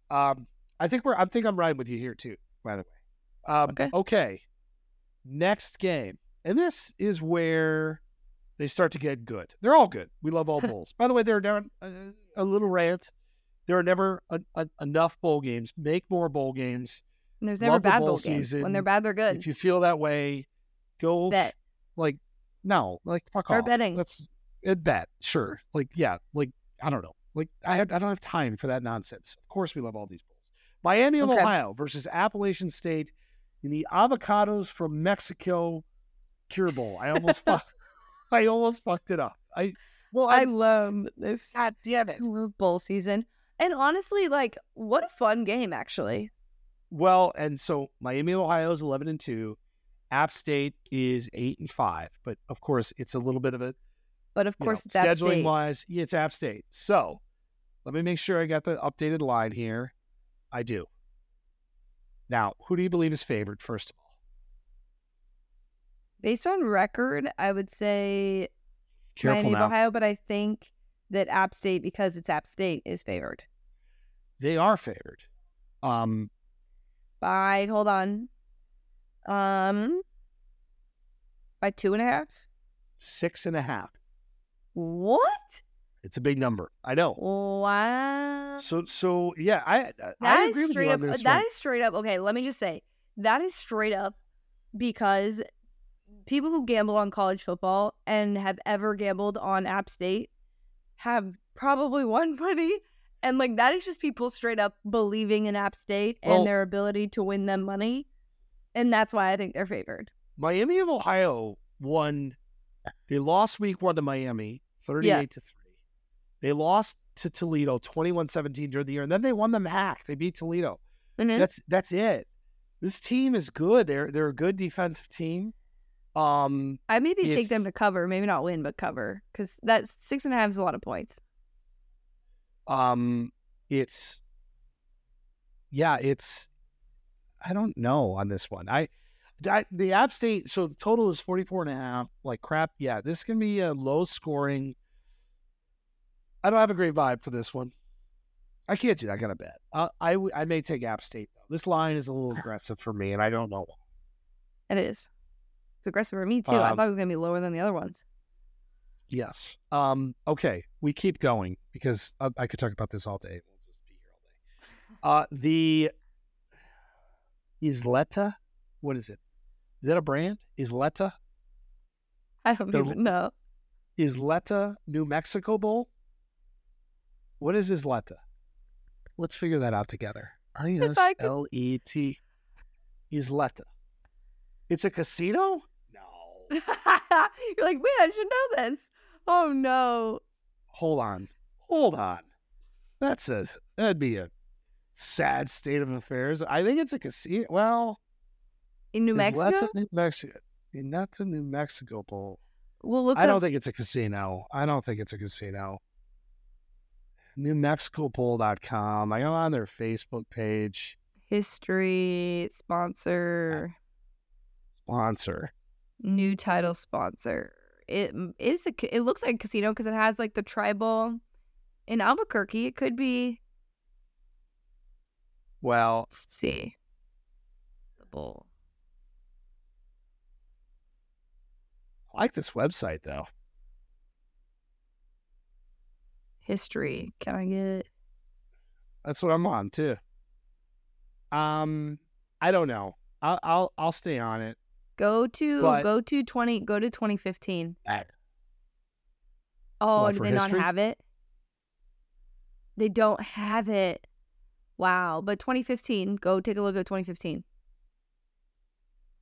[SPEAKER 1] Um, I think we're, I think I'm riding with you here too, by the way. Um,
[SPEAKER 2] Okay.
[SPEAKER 1] okay. Next game. And this is where they start to get good. They're all good. We love all bowls. By the way, there are down a, a little rant. There are never a, a, enough bowl games. Make more bowl games.
[SPEAKER 2] And there's never
[SPEAKER 1] Love
[SPEAKER 2] bad
[SPEAKER 1] bowl
[SPEAKER 2] bowl games. When they're bad, they're good.
[SPEAKER 1] If you feel that way, go
[SPEAKER 2] Bet.
[SPEAKER 1] like no, like fuck
[SPEAKER 2] Start
[SPEAKER 1] off.
[SPEAKER 2] betting.
[SPEAKER 1] Let's it bet. Sure. Like yeah, like I don't know. Like I, had, I don't have time for that nonsense. Of course, we love all these bowls. Miami of
[SPEAKER 2] Okay.
[SPEAKER 1] Ohio versus Appalachian State in the avocados from Mexico Cure Bowl. I almost fucked. I almost fucked it up. I well,
[SPEAKER 2] I
[SPEAKER 1] I,
[SPEAKER 2] love this.
[SPEAKER 1] God damn it.
[SPEAKER 2] I love bowl season. And honestly, like, what a fun game, actually.
[SPEAKER 1] Well, and so Miami of Ohio is eleven and two. App State is eight and five, but of course it's a little bit of a
[SPEAKER 2] But of course,
[SPEAKER 1] know,
[SPEAKER 2] it's App
[SPEAKER 1] scheduling wise, yeah, it's App State. So let me make sure I got the updated line here. I do. Now, who do you believe is favored, first of all?
[SPEAKER 2] Based on record, I would say
[SPEAKER 1] Careful
[SPEAKER 2] Miami of
[SPEAKER 1] now.
[SPEAKER 2] Ohio, but I think that App State, because it's App State, is favored
[SPEAKER 1] They are favored. Um,
[SPEAKER 2] by hold on, um, by two and a half.
[SPEAKER 1] six and a half.
[SPEAKER 2] What?
[SPEAKER 1] It's a big number. I know.
[SPEAKER 2] Wow.
[SPEAKER 1] So, so yeah, I I
[SPEAKER 2] That is
[SPEAKER 1] agree with you
[SPEAKER 2] up.
[SPEAKER 1] on this
[SPEAKER 2] That
[SPEAKER 1] one.
[SPEAKER 2] is straight up. Okay, let me just say that is straight up because people who gamble on college football and have ever gambled on App State have probably won money. And like that is just people straight up believing in App State
[SPEAKER 1] Well-
[SPEAKER 2] and their ability to win them money. And that's why I think they're favored.
[SPEAKER 1] Miami of Ohio won. They lost week one to Miami, 38 to 3. They lost to Toledo 21 17 during the year, and then they won the MAC. They beat Toledo.
[SPEAKER 2] Mhm.
[SPEAKER 1] That's that's it. This team is good. They're they're a good defensive team. Um,
[SPEAKER 2] I maybe take them to cover, maybe not win, but cover because that six and a half is a lot of points.
[SPEAKER 1] um, it's yeah, it's I don't know on this one. I, I the App State. So the total is 44 and a half. Like crap. Yeah, this can be a low scoring. I don't have a great vibe for this one. I can't do that kind of bet. Uh, I may take App State though. This line is a little aggressive for me, and I don't know.
[SPEAKER 2] It is. It's aggressive for me too. I
[SPEAKER 1] Um,
[SPEAKER 2] thought it was gonna be lower than the other ones.
[SPEAKER 1] Yes. Um. Okay, we keep going because I, I could talk about this all day. We'll just be here all day. Uh, the Isleta. What is it? Is that a brand? Isleta.
[SPEAKER 2] I don't
[SPEAKER 1] the-
[SPEAKER 2] even know.
[SPEAKER 1] Isleta, New Mexico Bowl. What is Isleta? Let's figure that out together. I S L E T. Isleta. It's a casino. No.
[SPEAKER 2] You're like, wait, I should know this. Oh no.
[SPEAKER 1] hold on, hold on. That's a that'd be a sad state of affairs. I think it's a casino. Well,
[SPEAKER 2] In New Mexico?
[SPEAKER 1] Letta, New Mexico, not the New Mexico Bowl.
[SPEAKER 2] We'll look
[SPEAKER 1] I don't think it's a casino. I don't think it's a casino. NewMexicoBowl.com. I go on their Facebook page.
[SPEAKER 2] history sponsor,
[SPEAKER 1] Sponsor.
[SPEAKER 2] new title sponsor. It is a. It looks like a casino because it has like the tribal in Albuquerque. It could be.
[SPEAKER 1] Well,
[SPEAKER 2] Let's see. The bowl.
[SPEAKER 1] I like this website though.
[SPEAKER 2] History. Can I get? It?
[SPEAKER 1] That's what I'm on too. Um, I don't know. I'll I'll, I'll stay on it.
[SPEAKER 2] Go to
[SPEAKER 1] But-
[SPEAKER 2] go to twenty. Go to twenty fifteen.
[SPEAKER 1] At-
[SPEAKER 2] Oh,
[SPEAKER 1] What,
[SPEAKER 2] do they
[SPEAKER 1] history?
[SPEAKER 2] not have it? They don't have it. Wow. But 2015, go take a look at 2015.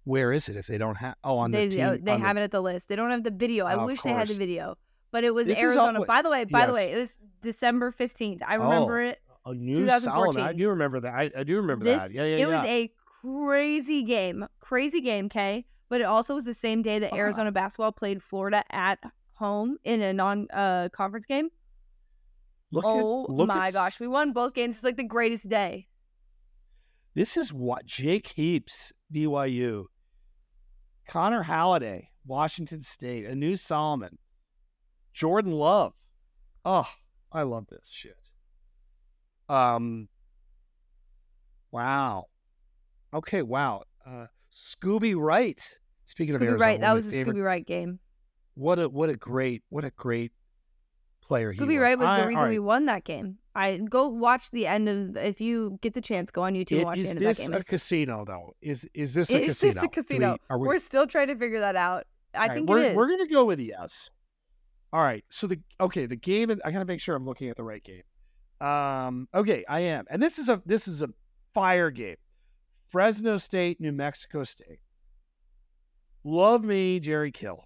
[SPEAKER 1] Where is it if they don't have? Oh, on
[SPEAKER 2] they
[SPEAKER 1] the team.
[SPEAKER 2] uh, they
[SPEAKER 1] on the-
[SPEAKER 2] have it at the list. They don't have the video. I
[SPEAKER 1] Oh,
[SPEAKER 2] wish they had the video. But it was
[SPEAKER 1] This is all
[SPEAKER 2] Arizona. by the way, by the way, it was December 15th. I remember
[SPEAKER 1] Oh,
[SPEAKER 2] it.
[SPEAKER 1] Oh, Anu Solomon. I do remember that. I, I do remember
[SPEAKER 2] This
[SPEAKER 1] that. Yeah, yeah,
[SPEAKER 2] it
[SPEAKER 1] yeah.
[SPEAKER 2] was a crazy game. Crazy game, Kay. But it also was the same day that
[SPEAKER 1] Ah.
[SPEAKER 2] Arizona basketball played Florida at home in a non uh, conference game.
[SPEAKER 1] Look at,
[SPEAKER 2] oh
[SPEAKER 1] look
[SPEAKER 2] my
[SPEAKER 1] at,
[SPEAKER 2] gosh, we won both games. It's like the greatest day.
[SPEAKER 1] This is what Jake Heaps, BYU, Connor Halliday, Washington State, Anu Solomon, Jordan Love. Oh, I love this shit. Um. Wow. Okay. Wow. Uh, Scooby Wright. Speaking of
[SPEAKER 2] Scooby
[SPEAKER 1] Arizona,
[SPEAKER 2] Wright. That was a
[SPEAKER 1] favorite-
[SPEAKER 2] Scooby Wright game.
[SPEAKER 1] What a what a great what a great player he
[SPEAKER 2] Scooby
[SPEAKER 1] was.
[SPEAKER 2] Wright was
[SPEAKER 1] I-
[SPEAKER 2] the reason
[SPEAKER 1] right.
[SPEAKER 2] we won that game. I go watch the end of if you get the chance, go on YouTube and watch the end of that game.
[SPEAKER 1] Is
[SPEAKER 2] this a
[SPEAKER 1] casino though? Is is this a
[SPEAKER 2] Is
[SPEAKER 1] casino?
[SPEAKER 2] this a
[SPEAKER 1] Do we-
[SPEAKER 2] casino?
[SPEAKER 1] are we,
[SPEAKER 2] We're still trying to figure that out. I
[SPEAKER 1] all right,
[SPEAKER 2] think
[SPEAKER 1] we're,
[SPEAKER 2] it is.
[SPEAKER 1] We're gonna go with yes. All right. So the okay, the game. I gotta make sure I'm looking at the right game. Um. Okay, I am, and this is a this is a fire game. Fresno State, New Mexico State. Love me, Jerry Kill.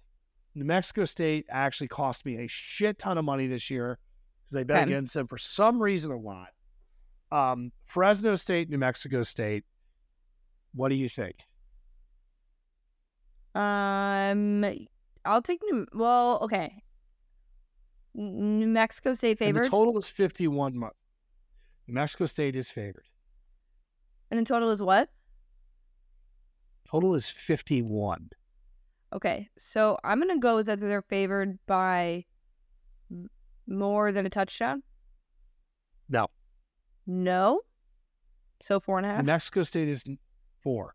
[SPEAKER 1] New Mexico State actually cost me a shit ton of money this year because I bet against them for some reason a lot. Um, Fresno State, New Mexico State. What do you think?
[SPEAKER 2] Um, I'll take New. Well, okay. New Mexico State
[SPEAKER 1] And
[SPEAKER 2] favored,
[SPEAKER 1] the total is 51 month. New Mexico State is favored.
[SPEAKER 2] and the total is what?
[SPEAKER 1] Total is 51.
[SPEAKER 2] Okay, so I'm gonna go with that they're favored by more than a touchdown.
[SPEAKER 1] No.
[SPEAKER 2] No. So four and a half. New.
[SPEAKER 1] Mexico State is four.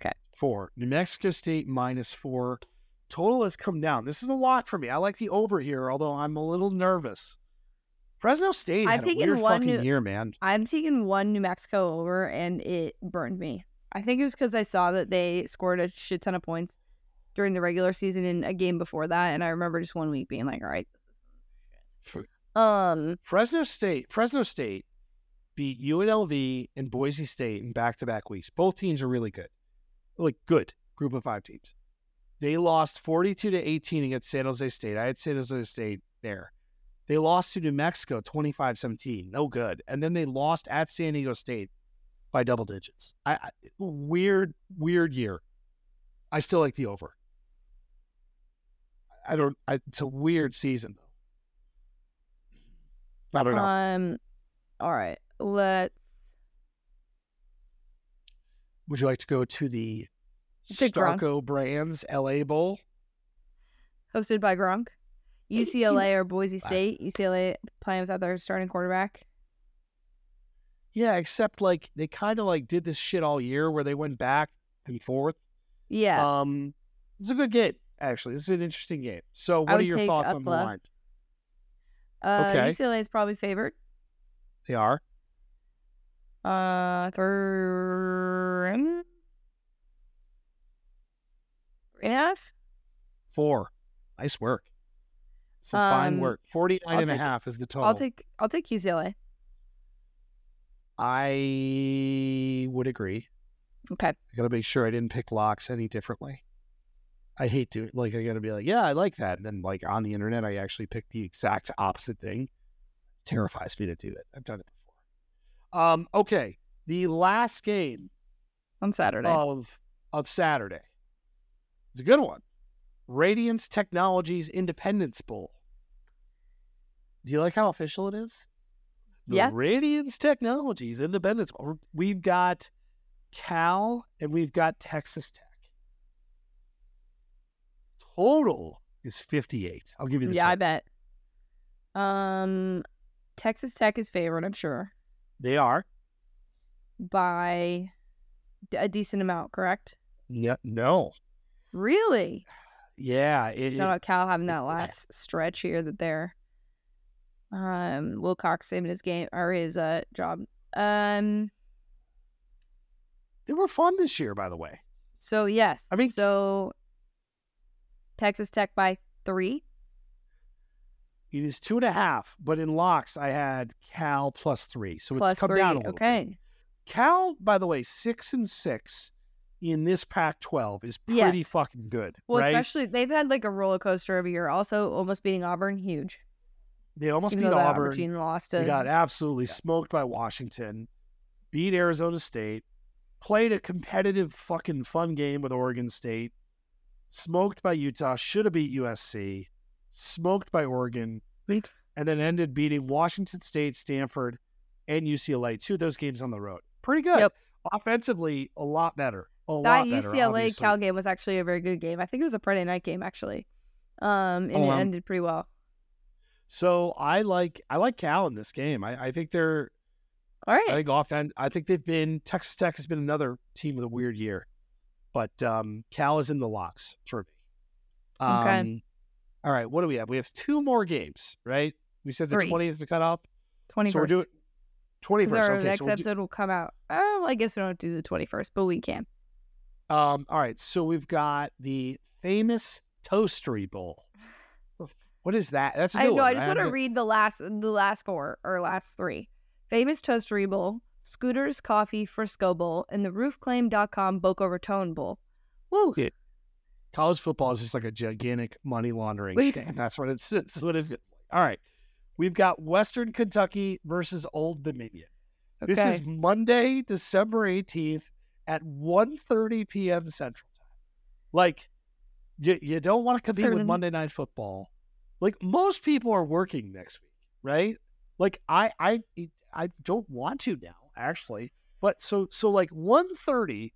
[SPEAKER 2] Okay.
[SPEAKER 1] Four. New Mexico State minus four. Total has come down. This is a lot for me. I like the over here, although I'm a little nervous. Fresno State
[SPEAKER 2] I've
[SPEAKER 1] had a
[SPEAKER 2] taken
[SPEAKER 1] weird
[SPEAKER 2] one
[SPEAKER 1] fucking
[SPEAKER 2] new-
[SPEAKER 1] year, man.
[SPEAKER 2] I'm taking one New Mexico over, and it burned me. I think it was because I saw that they scored a shit ton of points during the regular season in a game before that, and I remember just one week being like, "All right, this is shit." Um,
[SPEAKER 1] Fresno State, Fresno State beat UNLV and Boise State in back-to-back weeks. Both teams are really good, like good group of five teams. They lost forty-two to eighteen against San Jose State. I had San Jose State there. They lost to New Mexico 25-17. No good. And then they lost at San Diego State by double digits. I, I weird, weird year. I still like the over. I don't. I, it's a weird season though. I don't know.
[SPEAKER 2] um, all right, let's
[SPEAKER 1] Would you like to go to the
[SPEAKER 2] Pick Gronk.
[SPEAKER 1] Brands LA Bowl?
[SPEAKER 2] hosted by Gronk. UCLA or Boise State. UCLA playing without their starting quarterback.
[SPEAKER 1] Yeah, except like they kind of like did this shit all year where they went back and forth.
[SPEAKER 2] Yeah,
[SPEAKER 1] Um, it's a good game actually. This is an interesting game. So, what are your
[SPEAKER 2] take
[SPEAKER 1] thoughts on the
[SPEAKER 2] Upla.
[SPEAKER 1] line?
[SPEAKER 2] uh,
[SPEAKER 1] okay.
[SPEAKER 2] UCLA is probably favored.
[SPEAKER 1] They are.
[SPEAKER 2] Uh, three and a half.
[SPEAKER 1] Four. Nice work. Some fine
[SPEAKER 2] Um,
[SPEAKER 1] work. 49
[SPEAKER 2] I'll
[SPEAKER 1] and a half is the total.
[SPEAKER 2] I'll take I'll take UCLA.
[SPEAKER 1] I would agree.
[SPEAKER 2] Okay.
[SPEAKER 1] I got to make sure I didn't pick locks any differently. I hate to like I got to be like, yeah, I like that, and then like on the internet, I actually pick the exact opposite thing. It terrifies me to do it. I've done it before. Um, okay, the last game
[SPEAKER 2] On Saturday.
[SPEAKER 1] of of Saturday. It's a good one. Radiance Technologies Independence Bowl. Do you like how official it is? The
[SPEAKER 2] Yeah.
[SPEAKER 1] Radiance Technologies Independence Bowl. We've got Cal and we've got Texas Tech. Total is 58. I'll give you the
[SPEAKER 2] yeah, I bet. Um, Texas Tech is favored, I'm sure,
[SPEAKER 1] They are.
[SPEAKER 2] by d- a decent amount. Correct?
[SPEAKER 1] Yeah, no.
[SPEAKER 2] Really?
[SPEAKER 1] Yeah. It,
[SPEAKER 2] No,
[SPEAKER 1] it-
[SPEAKER 2] Cal having that last stretch here that they're um Wilcox saving his game or his uh job. Um.
[SPEAKER 1] they were fun this year, by the way.
[SPEAKER 2] So yes.
[SPEAKER 1] I mean-
[SPEAKER 2] so Texas Tech by three.
[SPEAKER 1] It is two and a half, but in locks I had Cal plus three, so
[SPEAKER 2] plus
[SPEAKER 1] it's come
[SPEAKER 2] three.
[SPEAKER 1] down a little. bit.
[SPEAKER 2] okay.
[SPEAKER 1] Cal, by the way, six and six in this Pac-12 is pretty
[SPEAKER 2] Yes.
[SPEAKER 1] fucking good,
[SPEAKER 2] Well,
[SPEAKER 1] right?
[SPEAKER 2] especially they've had like a roller coaster of a year. Also, almost beating Auburn, huge.
[SPEAKER 1] they almost
[SPEAKER 2] Even
[SPEAKER 1] beat Auburn.
[SPEAKER 2] Auburn lost to
[SPEAKER 1] They got absolutely smoked by Washington. Beat Arizona State. Played a competitive fucking fun game with Oregon State. Smoked by Utah. Should have beat USC. Smoked by Oregon. And then ended beating Washington State, Stanford, and UCLA. Two of those games on the road. Pretty good.
[SPEAKER 2] Yep.
[SPEAKER 1] Offensively, a lot better. A
[SPEAKER 2] that
[SPEAKER 1] lot
[SPEAKER 2] UCLA
[SPEAKER 1] obviously.
[SPEAKER 2] Cal game was actually a very good game. I think it was a Friday night game actually. Um, and
[SPEAKER 1] Oh,
[SPEAKER 2] it
[SPEAKER 1] um,
[SPEAKER 2] ended pretty well.
[SPEAKER 1] So I like I like Cal in this game. I, I think they're
[SPEAKER 2] All right.
[SPEAKER 1] I think offense. I think they've been Texas Tech has been another team with a weird year, but um, Cal is in the locks for me. Um,
[SPEAKER 2] Okay.
[SPEAKER 1] All right. What do we have? We have two more games, right? We said the twentieth is the cutoff.
[SPEAKER 2] Twenty
[SPEAKER 1] So we're doing twenty first. Okay.
[SPEAKER 2] next
[SPEAKER 1] So we'll do-
[SPEAKER 2] episode will come out. Oh, I guess we don't do the twenty first, but we can.
[SPEAKER 1] um. All right. So we've got the famous Toastery Bowl. What is that? That's a
[SPEAKER 2] I know.
[SPEAKER 1] one.
[SPEAKER 2] I just want to read the last the last four or last three. Famous Toastery Bowl, Scooters Coffee Frisco Bowl, and the Roofclaim.com Boca Raton Bowl. Woo!
[SPEAKER 1] Yeah. college football is just like a gigantic money laundering scam. That's what it's. That's what it feels like. All right, we've got Western Kentucky versus Old Dominion.
[SPEAKER 2] Okay.
[SPEAKER 1] This is Monday, December eighteenth at 1.30 p.m. Central Time. Like, you you don't want to compete with Monday Night Football. Like most people are working next week, right? Like I I I don't want to now actually, but so so like 1.30,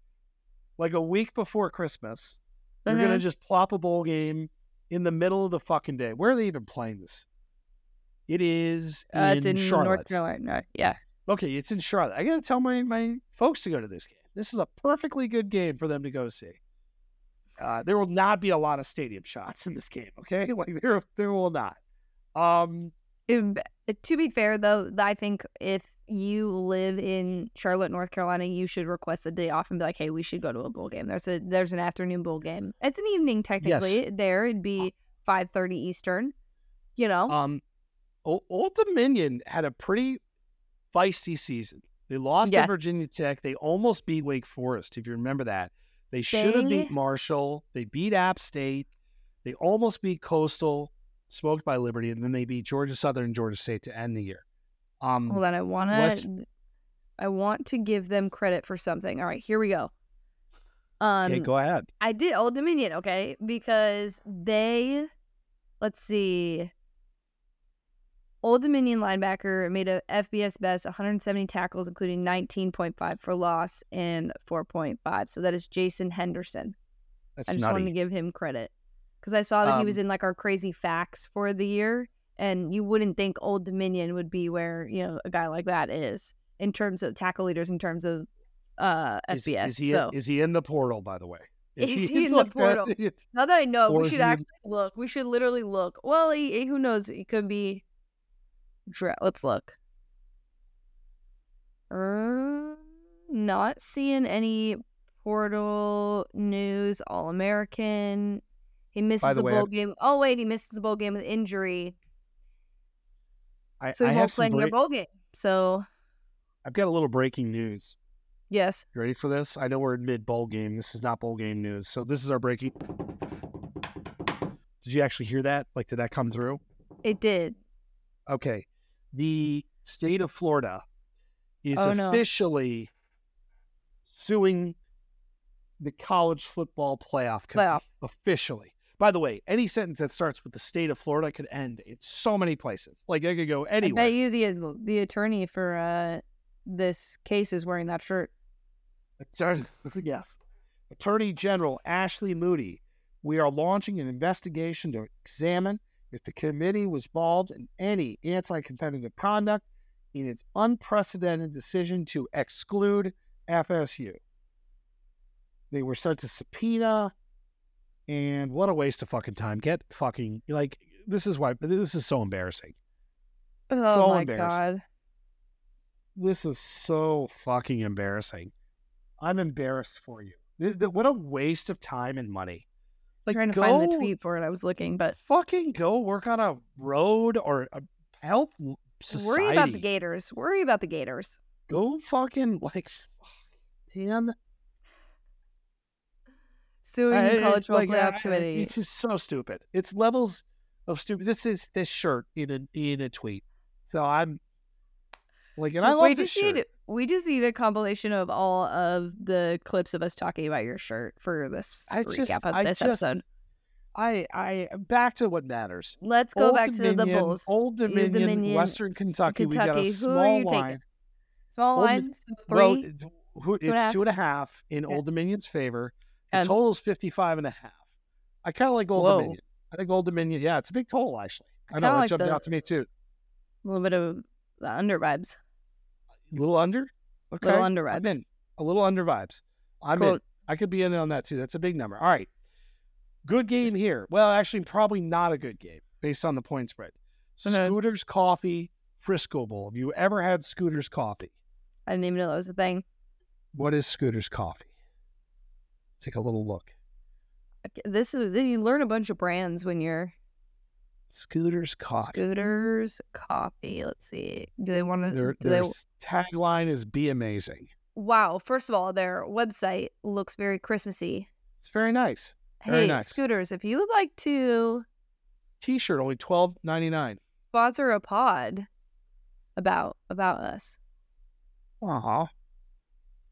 [SPEAKER 1] like a week before Christmas, you're gonna
[SPEAKER 2] Mhm.
[SPEAKER 1] just plop a bowl game in the middle of the fucking day. Where are they even playing this? It is
[SPEAKER 2] uh, it's in
[SPEAKER 1] Charlotte.
[SPEAKER 2] North Carolina. Yeah.
[SPEAKER 1] Okay, it's in Charlotte. I got to tell my, my folks to go to this game. This is a perfectly good game for them to go see. Uh, there will not be a lot of stadium shots in this game. Okay, like there there will not. Um,
[SPEAKER 2] It- to be fair, though, I think if you live in Charlotte, North Carolina, you should request a day off and be like, "Hey, we should go to a bowl game." There's a there's an afternoon bowl game. It's an evening technically. There, it'd be five thirty Eastern. You know,
[SPEAKER 1] um, Old Dominion had a pretty feisty season. They lost
[SPEAKER 2] Yes.
[SPEAKER 1] to Virginia Tech. They almost beat Wake Forest. If you remember that, they should have beat Marshall. They beat App State. They almost beat Coastal, smoked by Liberty, and then they beat Georgia Southern and Georgia State to end the year. Um,
[SPEAKER 2] hold on. I want
[SPEAKER 1] West-
[SPEAKER 2] to. I want to give them credit for something. All right, here we go. Um,
[SPEAKER 1] okay, go ahead.
[SPEAKER 2] I did Old Dominion, okay, because they, let's see, Old Dominion linebacker made a FBS best 170 tackles, including 19.5 for loss and 4.5. So that is Jason Henderson.
[SPEAKER 1] That's
[SPEAKER 2] I just
[SPEAKER 1] nutty.
[SPEAKER 2] wanted to give him credit because I saw that he was
[SPEAKER 1] Um,
[SPEAKER 2] in like our crazy facts for the year, and you wouldn't think Old Dominion would be where you know a guy like that is in terms of tackle leaders, in terms of uh
[SPEAKER 1] Is-
[SPEAKER 2] FBS.
[SPEAKER 1] Is, he
[SPEAKER 2] so
[SPEAKER 1] in, is he in the portal? By the way,
[SPEAKER 2] Is he in the
[SPEAKER 1] like that?
[SPEAKER 2] portal? Now that I know,
[SPEAKER 1] Or
[SPEAKER 2] we should
[SPEAKER 1] he-
[SPEAKER 2] actually look. We should literally look. Well, he, he- who knows? It could be. Let's look. Uh, not seeing any portal news. All American. He misses
[SPEAKER 1] the
[SPEAKER 2] a
[SPEAKER 1] way,
[SPEAKER 2] bowl
[SPEAKER 1] I've-
[SPEAKER 2] game. Oh wait, he misses the bowl game with injury,
[SPEAKER 1] I,
[SPEAKER 2] so
[SPEAKER 1] I
[SPEAKER 2] he
[SPEAKER 1] have
[SPEAKER 2] won't play your bowl game. So
[SPEAKER 1] I've got a little breaking news.
[SPEAKER 2] yes,
[SPEAKER 1] You ready for this? I know we're in mid bowl game. This is not bowl game news. So this is our breaking. Did you actually hear that? Like, did that come through?
[SPEAKER 2] it did.
[SPEAKER 1] Okay. The state of Florida is
[SPEAKER 2] Oh, no.
[SPEAKER 1] officially suing the college football playoff committee.
[SPEAKER 2] Playoff.
[SPEAKER 1] Officially. By the way, any sentence that starts with the state of Florida could end in so many places. Like, I could go anywhere.
[SPEAKER 2] I bet you the the attorney for uh this case is wearing that shirt.
[SPEAKER 1] Attorney, yes. Attorney General Ashley Moody, we are launching an investigation to examine if the committee was involved in any anti competitive conduct in its unprecedented decision to exclude FSU. They were sent to subpoena, and what a waste of fucking time. Get fucking, like, this is why, this is so embarrassing.
[SPEAKER 2] Oh
[SPEAKER 1] So
[SPEAKER 2] my
[SPEAKER 1] embarrassing.
[SPEAKER 2] god.
[SPEAKER 1] This is so fucking embarrassing. I'm embarrassed for you. Th- th- What a waste of time and money. Like,
[SPEAKER 2] trying to
[SPEAKER 1] go,
[SPEAKER 2] find the tweet for it. I was looking, but
[SPEAKER 1] Fucking go work on a road or uh, help society.
[SPEAKER 2] worry about the Gators. Worry about the Gators.
[SPEAKER 1] Go fucking like, man.
[SPEAKER 2] Suing
[SPEAKER 1] I-
[SPEAKER 2] the college football
[SPEAKER 1] like,
[SPEAKER 2] playoff
[SPEAKER 1] I-
[SPEAKER 2] committee.
[SPEAKER 1] It's just so stupid. It's levels of stupid. This is this shirt in a in a tweet. So I'm like, and I love
[SPEAKER 2] we
[SPEAKER 1] this
[SPEAKER 2] just
[SPEAKER 1] shirt.
[SPEAKER 2] need we just need a compilation of all of the clips of us talking about your shirt for this
[SPEAKER 1] I
[SPEAKER 2] recap
[SPEAKER 1] just-
[SPEAKER 2] of
[SPEAKER 1] I
[SPEAKER 2] this
[SPEAKER 1] just-
[SPEAKER 2] episode.
[SPEAKER 1] I I back to what matters.
[SPEAKER 2] Let's go
[SPEAKER 1] Old
[SPEAKER 2] back to the
[SPEAKER 1] Dominion,
[SPEAKER 2] Bulls.
[SPEAKER 1] Old Dominion,
[SPEAKER 2] Dominion,
[SPEAKER 1] Western Kentucky. We got
[SPEAKER 2] Kentucky.
[SPEAKER 1] a small
[SPEAKER 2] are you taking?
[SPEAKER 1] line.
[SPEAKER 2] Small
[SPEAKER 1] Old-
[SPEAKER 2] line, so three.
[SPEAKER 1] Well, who- it's
[SPEAKER 2] half?
[SPEAKER 1] two and a half in
[SPEAKER 2] Yeah.
[SPEAKER 1] Old Dominion's favor. The
[SPEAKER 2] Um,
[SPEAKER 1] total is 55 and a half. I kind of like Old
[SPEAKER 2] Whoa.
[SPEAKER 1] Dominion. I think Old Dominion, yeah, it's a big total, actually. I,
[SPEAKER 2] I
[SPEAKER 1] know,
[SPEAKER 2] like
[SPEAKER 1] jumped
[SPEAKER 2] the-
[SPEAKER 1] out to me too.
[SPEAKER 2] a little bit of the under vibes.
[SPEAKER 1] A little under? Okay.
[SPEAKER 2] Little under
[SPEAKER 1] I'm
[SPEAKER 2] vibes.
[SPEAKER 1] in. A little under vibes. I'm
[SPEAKER 2] Cool.
[SPEAKER 1] in. I could be in on that too. That's a big number. All right. Good game here. Well, actually, probably not a good game based on the point spread.
[SPEAKER 2] Okay.
[SPEAKER 1] Scooters Coffee Frisco Bowl. Have you ever had Scooters Coffee?
[SPEAKER 2] I didn't even know that was a thing.
[SPEAKER 1] What is Scooters Coffee? Take a little look.
[SPEAKER 2] This is you learn a bunch of brands when you're
[SPEAKER 1] Scooters Coffee.
[SPEAKER 2] Scooters Coffee. Let's see. Do they want to?
[SPEAKER 1] Their, their
[SPEAKER 2] they?
[SPEAKER 1] tagline is "Be amazing."
[SPEAKER 2] Wow. First of all, their website looks very Christmassy.
[SPEAKER 1] It's very nice. Very
[SPEAKER 2] Hey,
[SPEAKER 1] nice.
[SPEAKER 2] Scooters, if you would like to
[SPEAKER 1] T-shirt only twelve ninety nine.
[SPEAKER 2] sponsor a pod about about us,
[SPEAKER 1] Aw,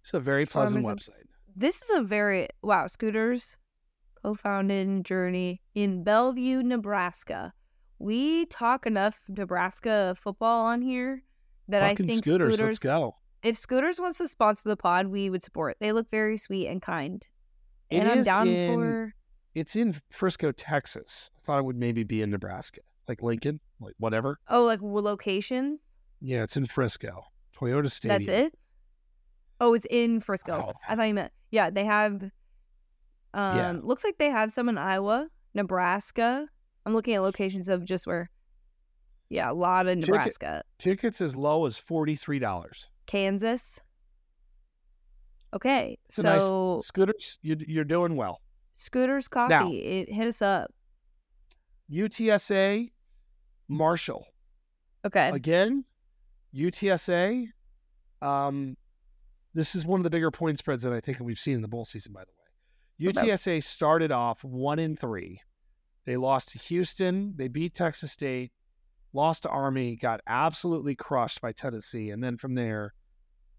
[SPEAKER 1] it's a very pleasant website.
[SPEAKER 2] This is a very wow. Scooters, co-founded Journey in Bellevue, Nebraska. We talk enough Nebraska football on here that
[SPEAKER 1] Fucking
[SPEAKER 2] I think
[SPEAKER 1] scooters,
[SPEAKER 2] Scooters.
[SPEAKER 1] let's go.
[SPEAKER 2] If Scooters wants to sponsor the pod, we would support. They look very sweet and kind,
[SPEAKER 1] It
[SPEAKER 2] and I'm down
[SPEAKER 1] in-
[SPEAKER 2] for.
[SPEAKER 1] It's in Frisco, Texas. I thought it would maybe be in Nebraska, like Lincoln, like whatever.
[SPEAKER 2] Oh, like locations.
[SPEAKER 1] Yeah, it's in Frisco, Toyota Stadium.
[SPEAKER 2] That's it. Oh, it's in Frisco.
[SPEAKER 1] Oh.
[SPEAKER 2] I thought you meant yeah. They have. Um,
[SPEAKER 1] Yeah.
[SPEAKER 2] looks like they have some in Iowa, Nebraska. I'm looking at locations of just where. Yeah, a lot of
[SPEAKER 1] Ticket-
[SPEAKER 2] Nebraska,
[SPEAKER 1] Tickets as low as forty three dollars.
[SPEAKER 2] Kansas. Okay,
[SPEAKER 1] It's a nice-
[SPEAKER 2] so
[SPEAKER 1] Scooters, you, you're doing well.
[SPEAKER 2] Scooters Coffee, it, hit us up.
[SPEAKER 1] UTSA, Marshall.
[SPEAKER 2] Okay,
[SPEAKER 1] Again, UTSA. Um, this is one of the bigger point spreads that I think we've seen in the bowl season. By the way, UTSA started off one in three. They lost to Houston. They beat Texas State. Lost to Army. Got absolutely crushed by Tennessee. And then from there,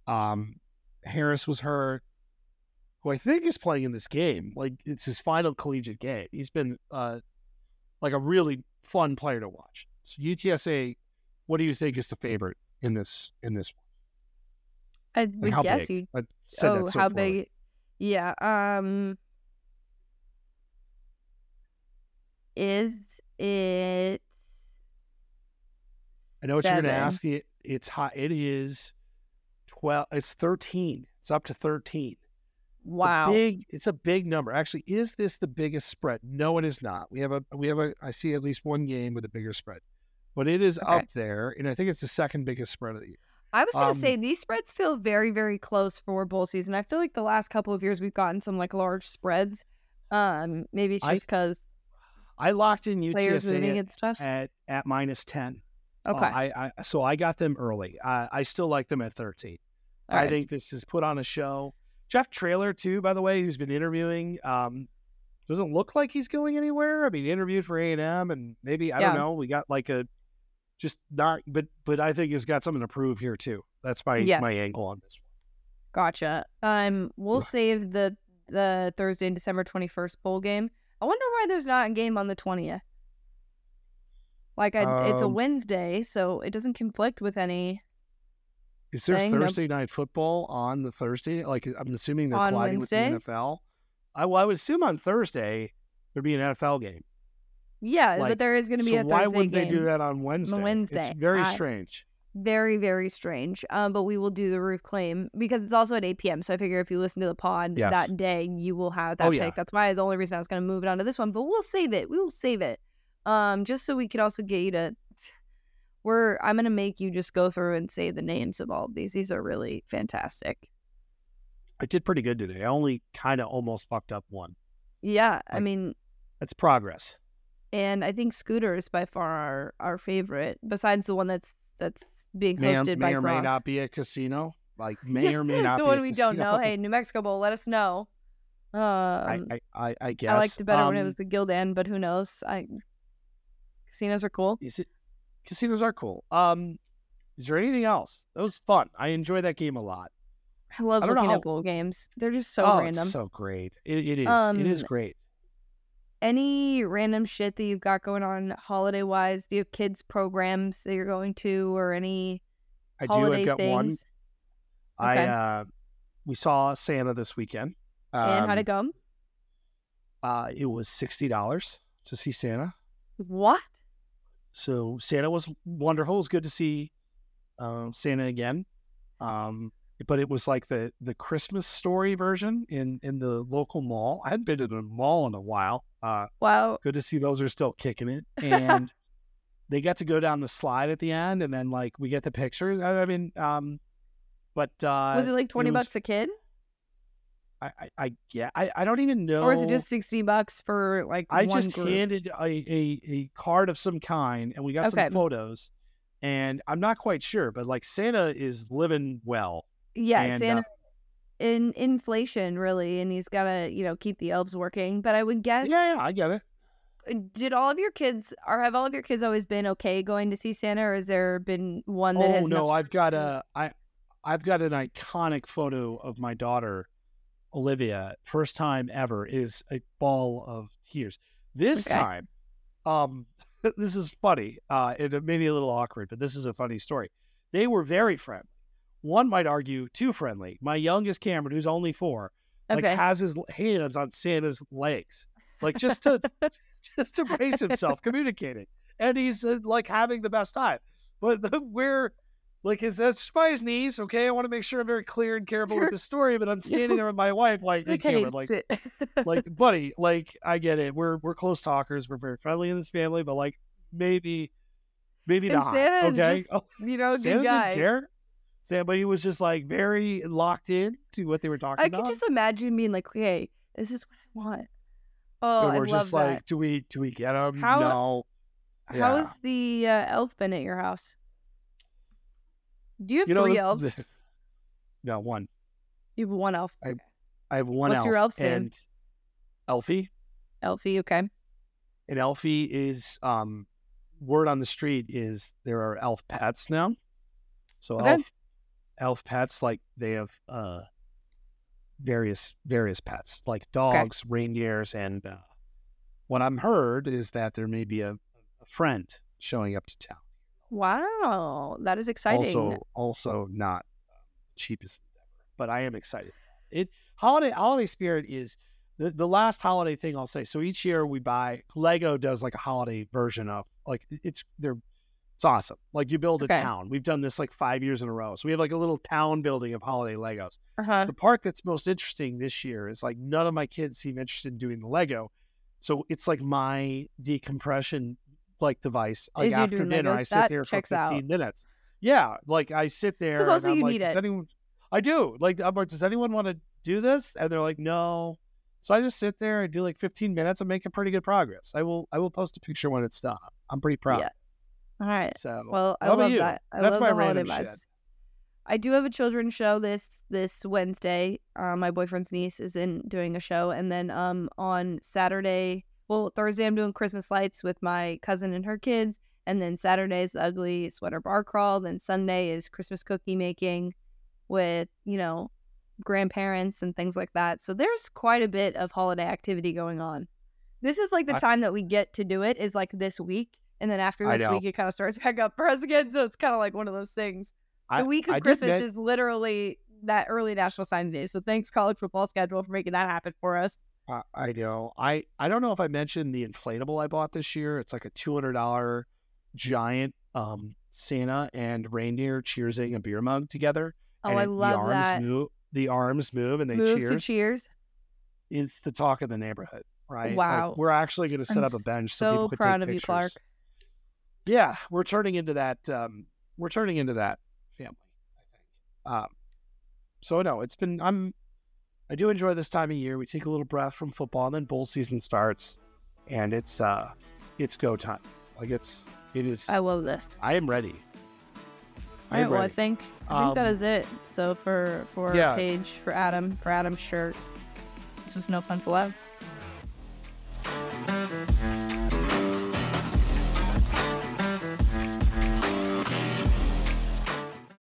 [SPEAKER 1] um, Harris was hurt. Who I think is playing in this game. Like it's his final collegiate game. He's been uh, like a really fun player to watch. So UTSA, what do you think is the favorite in this in this one?
[SPEAKER 2] I would guess
[SPEAKER 1] big?
[SPEAKER 2] you. Oh,
[SPEAKER 1] that so
[SPEAKER 2] how
[SPEAKER 1] poorly.
[SPEAKER 2] big? Yeah. Um. Is it?
[SPEAKER 1] I know what you're going to ask. It it's hot. It is twelve. It's thirteen. It's up to thirteen. It's a
[SPEAKER 2] Wow.
[SPEAKER 1] big. It's a big number. Actually, is this the biggest spread? No, it is not. We have a we have a. I see at least one game with a bigger spread, but it is
[SPEAKER 2] Okay.
[SPEAKER 1] up there, and I think it's the second biggest spread of the year.
[SPEAKER 2] I was gonna
[SPEAKER 1] Um,
[SPEAKER 2] say these spreads feel very, very close for bowl season. I feel like the last couple of years we've gotten some like large spreads. Um, maybe it's just because
[SPEAKER 1] I locked in UTSA at, at at minus ten. Uh,
[SPEAKER 2] Okay,
[SPEAKER 1] I, I so I got them early. I, I still like them at thirteen.
[SPEAKER 2] All
[SPEAKER 1] I
[SPEAKER 2] right.
[SPEAKER 1] think this is put on a show. Jeff Traylor too, by the way, who's been interviewing, um, doesn't look like he's going anywhere. I mean, interviewed for A and M, and maybe I
[SPEAKER 2] Yeah.
[SPEAKER 1] don't know. We got like a just not, but but I think he's got something to prove here too. That's my
[SPEAKER 2] Yes.
[SPEAKER 1] my angle on this one.
[SPEAKER 2] Gotcha. Um, we'll save the the Thursday, December twenty first bowl game. I wonder why there's not a game on the twentieth. Like I, it's a
[SPEAKER 1] Um,
[SPEAKER 2] Wednesday, so it doesn't conflict with any
[SPEAKER 1] Is there
[SPEAKER 2] Thing,
[SPEAKER 1] Thursday night football on the Thursday? Like I'm assuming they're colliding
[SPEAKER 2] Wednesday?
[SPEAKER 1] with the NFL. I, well, I would assume on Thursday there'd be an NFL game.
[SPEAKER 2] Yeah,
[SPEAKER 1] Like,
[SPEAKER 2] but there is going to be
[SPEAKER 1] so
[SPEAKER 2] a
[SPEAKER 1] why
[SPEAKER 2] Thursday
[SPEAKER 1] wouldn't
[SPEAKER 2] game.
[SPEAKER 1] they do that on Wednesday?
[SPEAKER 2] Wednesday.
[SPEAKER 1] It's very
[SPEAKER 2] I-
[SPEAKER 1] strange.
[SPEAKER 2] Very, very strange. Um, but we will do the roof claim because it's also at 8 p.m. So I figure if you listen to the pod
[SPEAKER 1] Yes.
[SPEAKER 2] that day, you will have that
[SPEAKER 1] Oh,
[SPEAKER 2] pick.
[SPEAKER 1] yeah.
[SPEAKER 2] That's why the only reason I was going to move it on to this one. But we'll save it. We will save it. Um, just so we could also get you to. We're. I'm going to make you just go through and say the names of all of these. These are really fantastic.
[SPEAKER 1] I did pretty good today. I only kind of almost fucked up one.
[SPEAKER 2] Yeah, I mean,
[SPEAKER 1] That's progress.
[SPEAKER 2] And I think Scooter is by far our, our favorite, besides the one that's that's being
[SPEAKER 1] May,
[SPEAKER 2] hosted
[SPEAKER 1] may
[SPEAKER 2] by
[SPEAKER 1] or may not be a casino. Like may or may not
[SPEAKER 2] the
[SPEAKER 1] be
[SPEAKER 2] one we don't know. Hey, New Mexico Bowl, let us know. Um,
[SPEAKER 1] I,
[SPEAKER 2] I,
[SPEAKER 1] I, I, I
[SPEAKER 2] liked it better when it
[SPEAKER 1] Um,
[SPEAKER 2] was the Gildan, but who knows? I casinos are cool.
[SPEAKER 1] Is it? Casinos are cool. Um, is there anything else? That was fun. I enjoyed that game a lot.
[SPEAKER 2] I love
[SPEAKER 1] I
[SPEAKER 2] looking
[SPEAKER 1] how-
[SPEAKER 2] at bowl games. They're just so
[SPEAKER 1] oh,
[SPEAKER 2] random.
[SPEAKER 1] it's so great. It, it is. it is
[SPEAKER 2] Um,
[SPEAKER 1] great.
[SPEAKER 2] Any random shit that you've got going on holiday wise? Do you have kids programs that you're going to, or any
[SPEAKER 1] I do.
[SPEAKER 2] holiday
[SPEAKER 1] I've got one.
[SPEAKER 2] things?
[SPEAKER 1] I uh, we saw Santa this weekend.
[SPEAKER 2] and how'd
[SPEAKER 1] Um,
[SPEAKER 2] it go?
[SPEAKER 1] Uh, it was sixty dollars to see Santa.
[SPEAKER 2] What?
[SPEAKER 1] So Santa was wonderful. It was good to see uh, Santa again. Um, but it was like the the Christmas story version in in the local mall. I hadn't been to the mall in a while. Uh,
[SPEAKER 2] Wow.
[SPEAKER 1] good to see those are still kicking it. And they got to go down the slide at the end, and then like we get the pictures. I, I mean, um, but uh,
[SPEAKER 2] was it like twenty
[SPEAKER 1] was-
[SPEAKER 2] bucks a kid?
[SPEAKER 1] I, I, I get. I, I don't even know.
[SPEAKER 2] Or is it just sixty bucks for like?
[SPEAKER 1] I just
[SPEAKER 2] group?
[SPEAKER 1] handed a, a a card of some kind, and we got
[SPEAKER 2] Okay.
[SPEAKER 1] some photos. And I'm not quite sure, but like Santa is living well.
[SPEAKER 2] Yeah,
[SPEAKER 1] and, uh,
[SPEAKER 2] in inflation really, and he's got to you know keep the elves working. But I would guess,
[SPEAKER 1] Yeah, yeah, I get it.
[SPEAKER 2] did all of your kids or have all of your kids always been okay going to see Santa, or has there been one that
[SPEAKER 1] Oh
[SPEAKER 2] has
[SPEAKER 1] no,
[SPEAKER 2] not-
[SPEAKER 1] I've got a I I've got an iconic photo of my daughter Olivia. First time ever is a ball of tears. This
[SPEAKER 2] Okay.
[SPEAKER 1] time, um, this is funny. Uh, it may be a little awkward, but this is a funny story. They were very friendly. One might argue too friendly. My youngest Cameron, who's only four, like
[SPEAKER 2] Okay.
[SPEAKER 1] has his hands on Santa's legs, like just to just to brace himself communicating, and he's uh, like having the best time. But the, we're like his that's by his knees. Okay, I want to make sure I'm very clear and careful with the story. But I'm standing there with my wife, like, hey,
[SPEAKER 2] Okay,
[SPEAKER 1] Cameron, like, like, buddy, like, I get it. We're we're close talkers. We're very friendly in this family, but like, maybe, maybe
[SPEAKER 2] And
[SPEAKER 1] not. Okay,
[SPEAKER 2] just, you know,
[SPEAKER 1] Santa
[SPEAKER 2] good guy.
[SPEAKER 1] didn't care. Sam, but he was just like very locked in to what they were talking
[SPEAKER 2] I
[SPEAKER 1] about.
[SPEAKER 2] I could just imagine being like, "Okay, this is what I want." Oh,
[SPEAKER 1] and
[SPEAKER 2] I
[SPEAKER 1] we're
[SPEAKER 2] love
[SPEAKER 1] just
[SPEAKER 2] that.
[SPEAKER 1] like, do we do we get him?
[SPEAKER 2] How-
[SPEAKER 1] no.
[SPEAKER 2] How
[SPEAKER 1] Yeah.
[SPEAKER 2] has the uh, elf been at your house? Do you have
[SPEAKER 1] you know
[SPEAKER 2] three
[SPEAKER 1] the-
[SPEAKER 2] elves?
[SPEAKER 1] the- no, one.
[SPEAKER 2] you have one elf.
[SPEAKER 1] I- I have one
[SPEAKER 2] What's
[SPEAKER 1] elf.
[SPEAKER 2] your elf's name?
[SPEAKER 1] and Elfie.
[SPEAKER 2] Elfie, okay.
[SPEAKER 1] And Elfie is um word on the street is there are elf pets now. So
[SPEAKER 2] Okay.
[SPEAKER 1] elf elf pets like they have uh various various pets like dogs, reindeers, and uh, what I'm heard is that there may be a, a friend showing up to town.
[SPEAKER 2] Wow, that is exciting.
[SPEAKER 1] Also, also not cheapest endeavor, but I am excited. It holiday holiday spirit is the, the last holiday thing I'll say. So each year we buy Lego does like a holiday version of like it's they're it's awesome. Like you build a
[SPEAKER 2] Okay.
[SPEAKER 1] town. We've done this like five years in a row. So we have like a little town building of holiday Legos.
[SPEAKER 2] uh-huh.
[SPEAKER 1] The part that's most interesting this year is like none of my kids seem interested in doing the Lego. So it's like my decompression like device. Like
[SPEAKER 2] Is
[SPEAKER 1] after dinner,
[SPEAKER 2] Legos?
[SPEAKER 1] I sit
[SPEAKER 2] That
[SPEAKER 1] there for
[SPEAKER 2] checks out.
[SPEAKER 1] 15 minutes. Yeah, like I sit there. and
[SPEAKER 2] also
[SPEAKER 1] I'm
[SPEAKER 2] you
[SPEAKER 1] like,
[SPEAKER 2] need
[SPEAKER 1] does
[SPEAKER 2] it.
[SPEAKER 1] anyone? I do. Like I'm like, does anyone want to do this? And they're like, no. So I just sit there and do like 15 minutes and make a pretty good progress. I will. I will post a picture when it's done. I'm pretty proud.
[SPEAKER 2] Yeah. All right.
[SPEAKER 1] So
[SPEAKER 2] Well, I love
[SPEAKER 1] you?
[SPEAKER 2] that. I
[SPEAKER 1] That's
[SPEAKER 2] love
[SPEAKER 1] my
[SPEAKER 2] the holiday
[SPEAKER 1] random shit.
[SPEAKER 2] I do have a children's show this this Wednesday. Uh, my boyfriend's niece is in doing a show, and then um on Saturday, well Thursday, I'm doing Christmas lights with my cousin and her kids, and then Saturday is the ugly sweater bar crawl. Then Sunday is Christmas cookie making with you know grandparents and things like that. So there's quite a bit of holiday activity going on. This is like the
[SPEAKER 1] I-
[SPEAKER 2] time that we get to do it is like this week, and then after this week it kind of starts back up for us again. So it's kind of like one of those things. The
[SPEAKER 1] I-
[SPEAKER 2] week of
[SPEAKER 1] I
[SPEAKER 2] Christmas is literally that early National Signing Day. So thanks college football schedule for making that happen for us.
[SPEAKER 1] I, I know. I I don't know if I mentioned the inflatable I bought this year. It's like a two hundred dollar giant um Santa and reindeer cheersing a beer mug together.
[SPEAKER 2] Oh,
[SPEAKER 1] and
[SPEAKER 2] I
[SPEAKER 1] it- the
[SPEAKER 2] love
[SPEAKER 1] arms
[SPEAKER 2] that.
[SPEAKER 1] Move, the arms move and they
[SPEAKER 2] Move
[SPEAKER 1] cheers.
[SPEAKER 2] to cheers.
[SPEAKER 1] it's the talk of the neighborhood, right? Like,
[SPEAKER 2] Wow.
[SPEAKER 1] we're actually going to set
[SPEAKER 2] I'm
[SPEAKER 1] up a bench so,
[SPEAKER 2] so
[SPEAKER 1] people can
[SPEAKER 2] proud
[SPEAKER 1] take
[SPEAKER 2] of you. Clark.
[SPEAKER 1] Yeah, we're turning into that. Um, we're turning into that family. I think. Um, so no, it's been. I'm. I do enjoy this time of year. We take a little breath from football, and then bowl season starts, and it's uh, it's go time. Like it's it is.
[SPEAKER 2] I love this.
[SPEAKER 1] I am ready.
[SPEAKER 2] All
[SPEAKER 1] I
[SPEAKER 2] Well, I think I think that
[SPEAKER 1] Um,
[SPEAKER 2] is it. So for for
[SPEAKER 1] yeah.
[SPEAKER 2] Paige, for Adam, for Adam's shirt, this was no fun for love.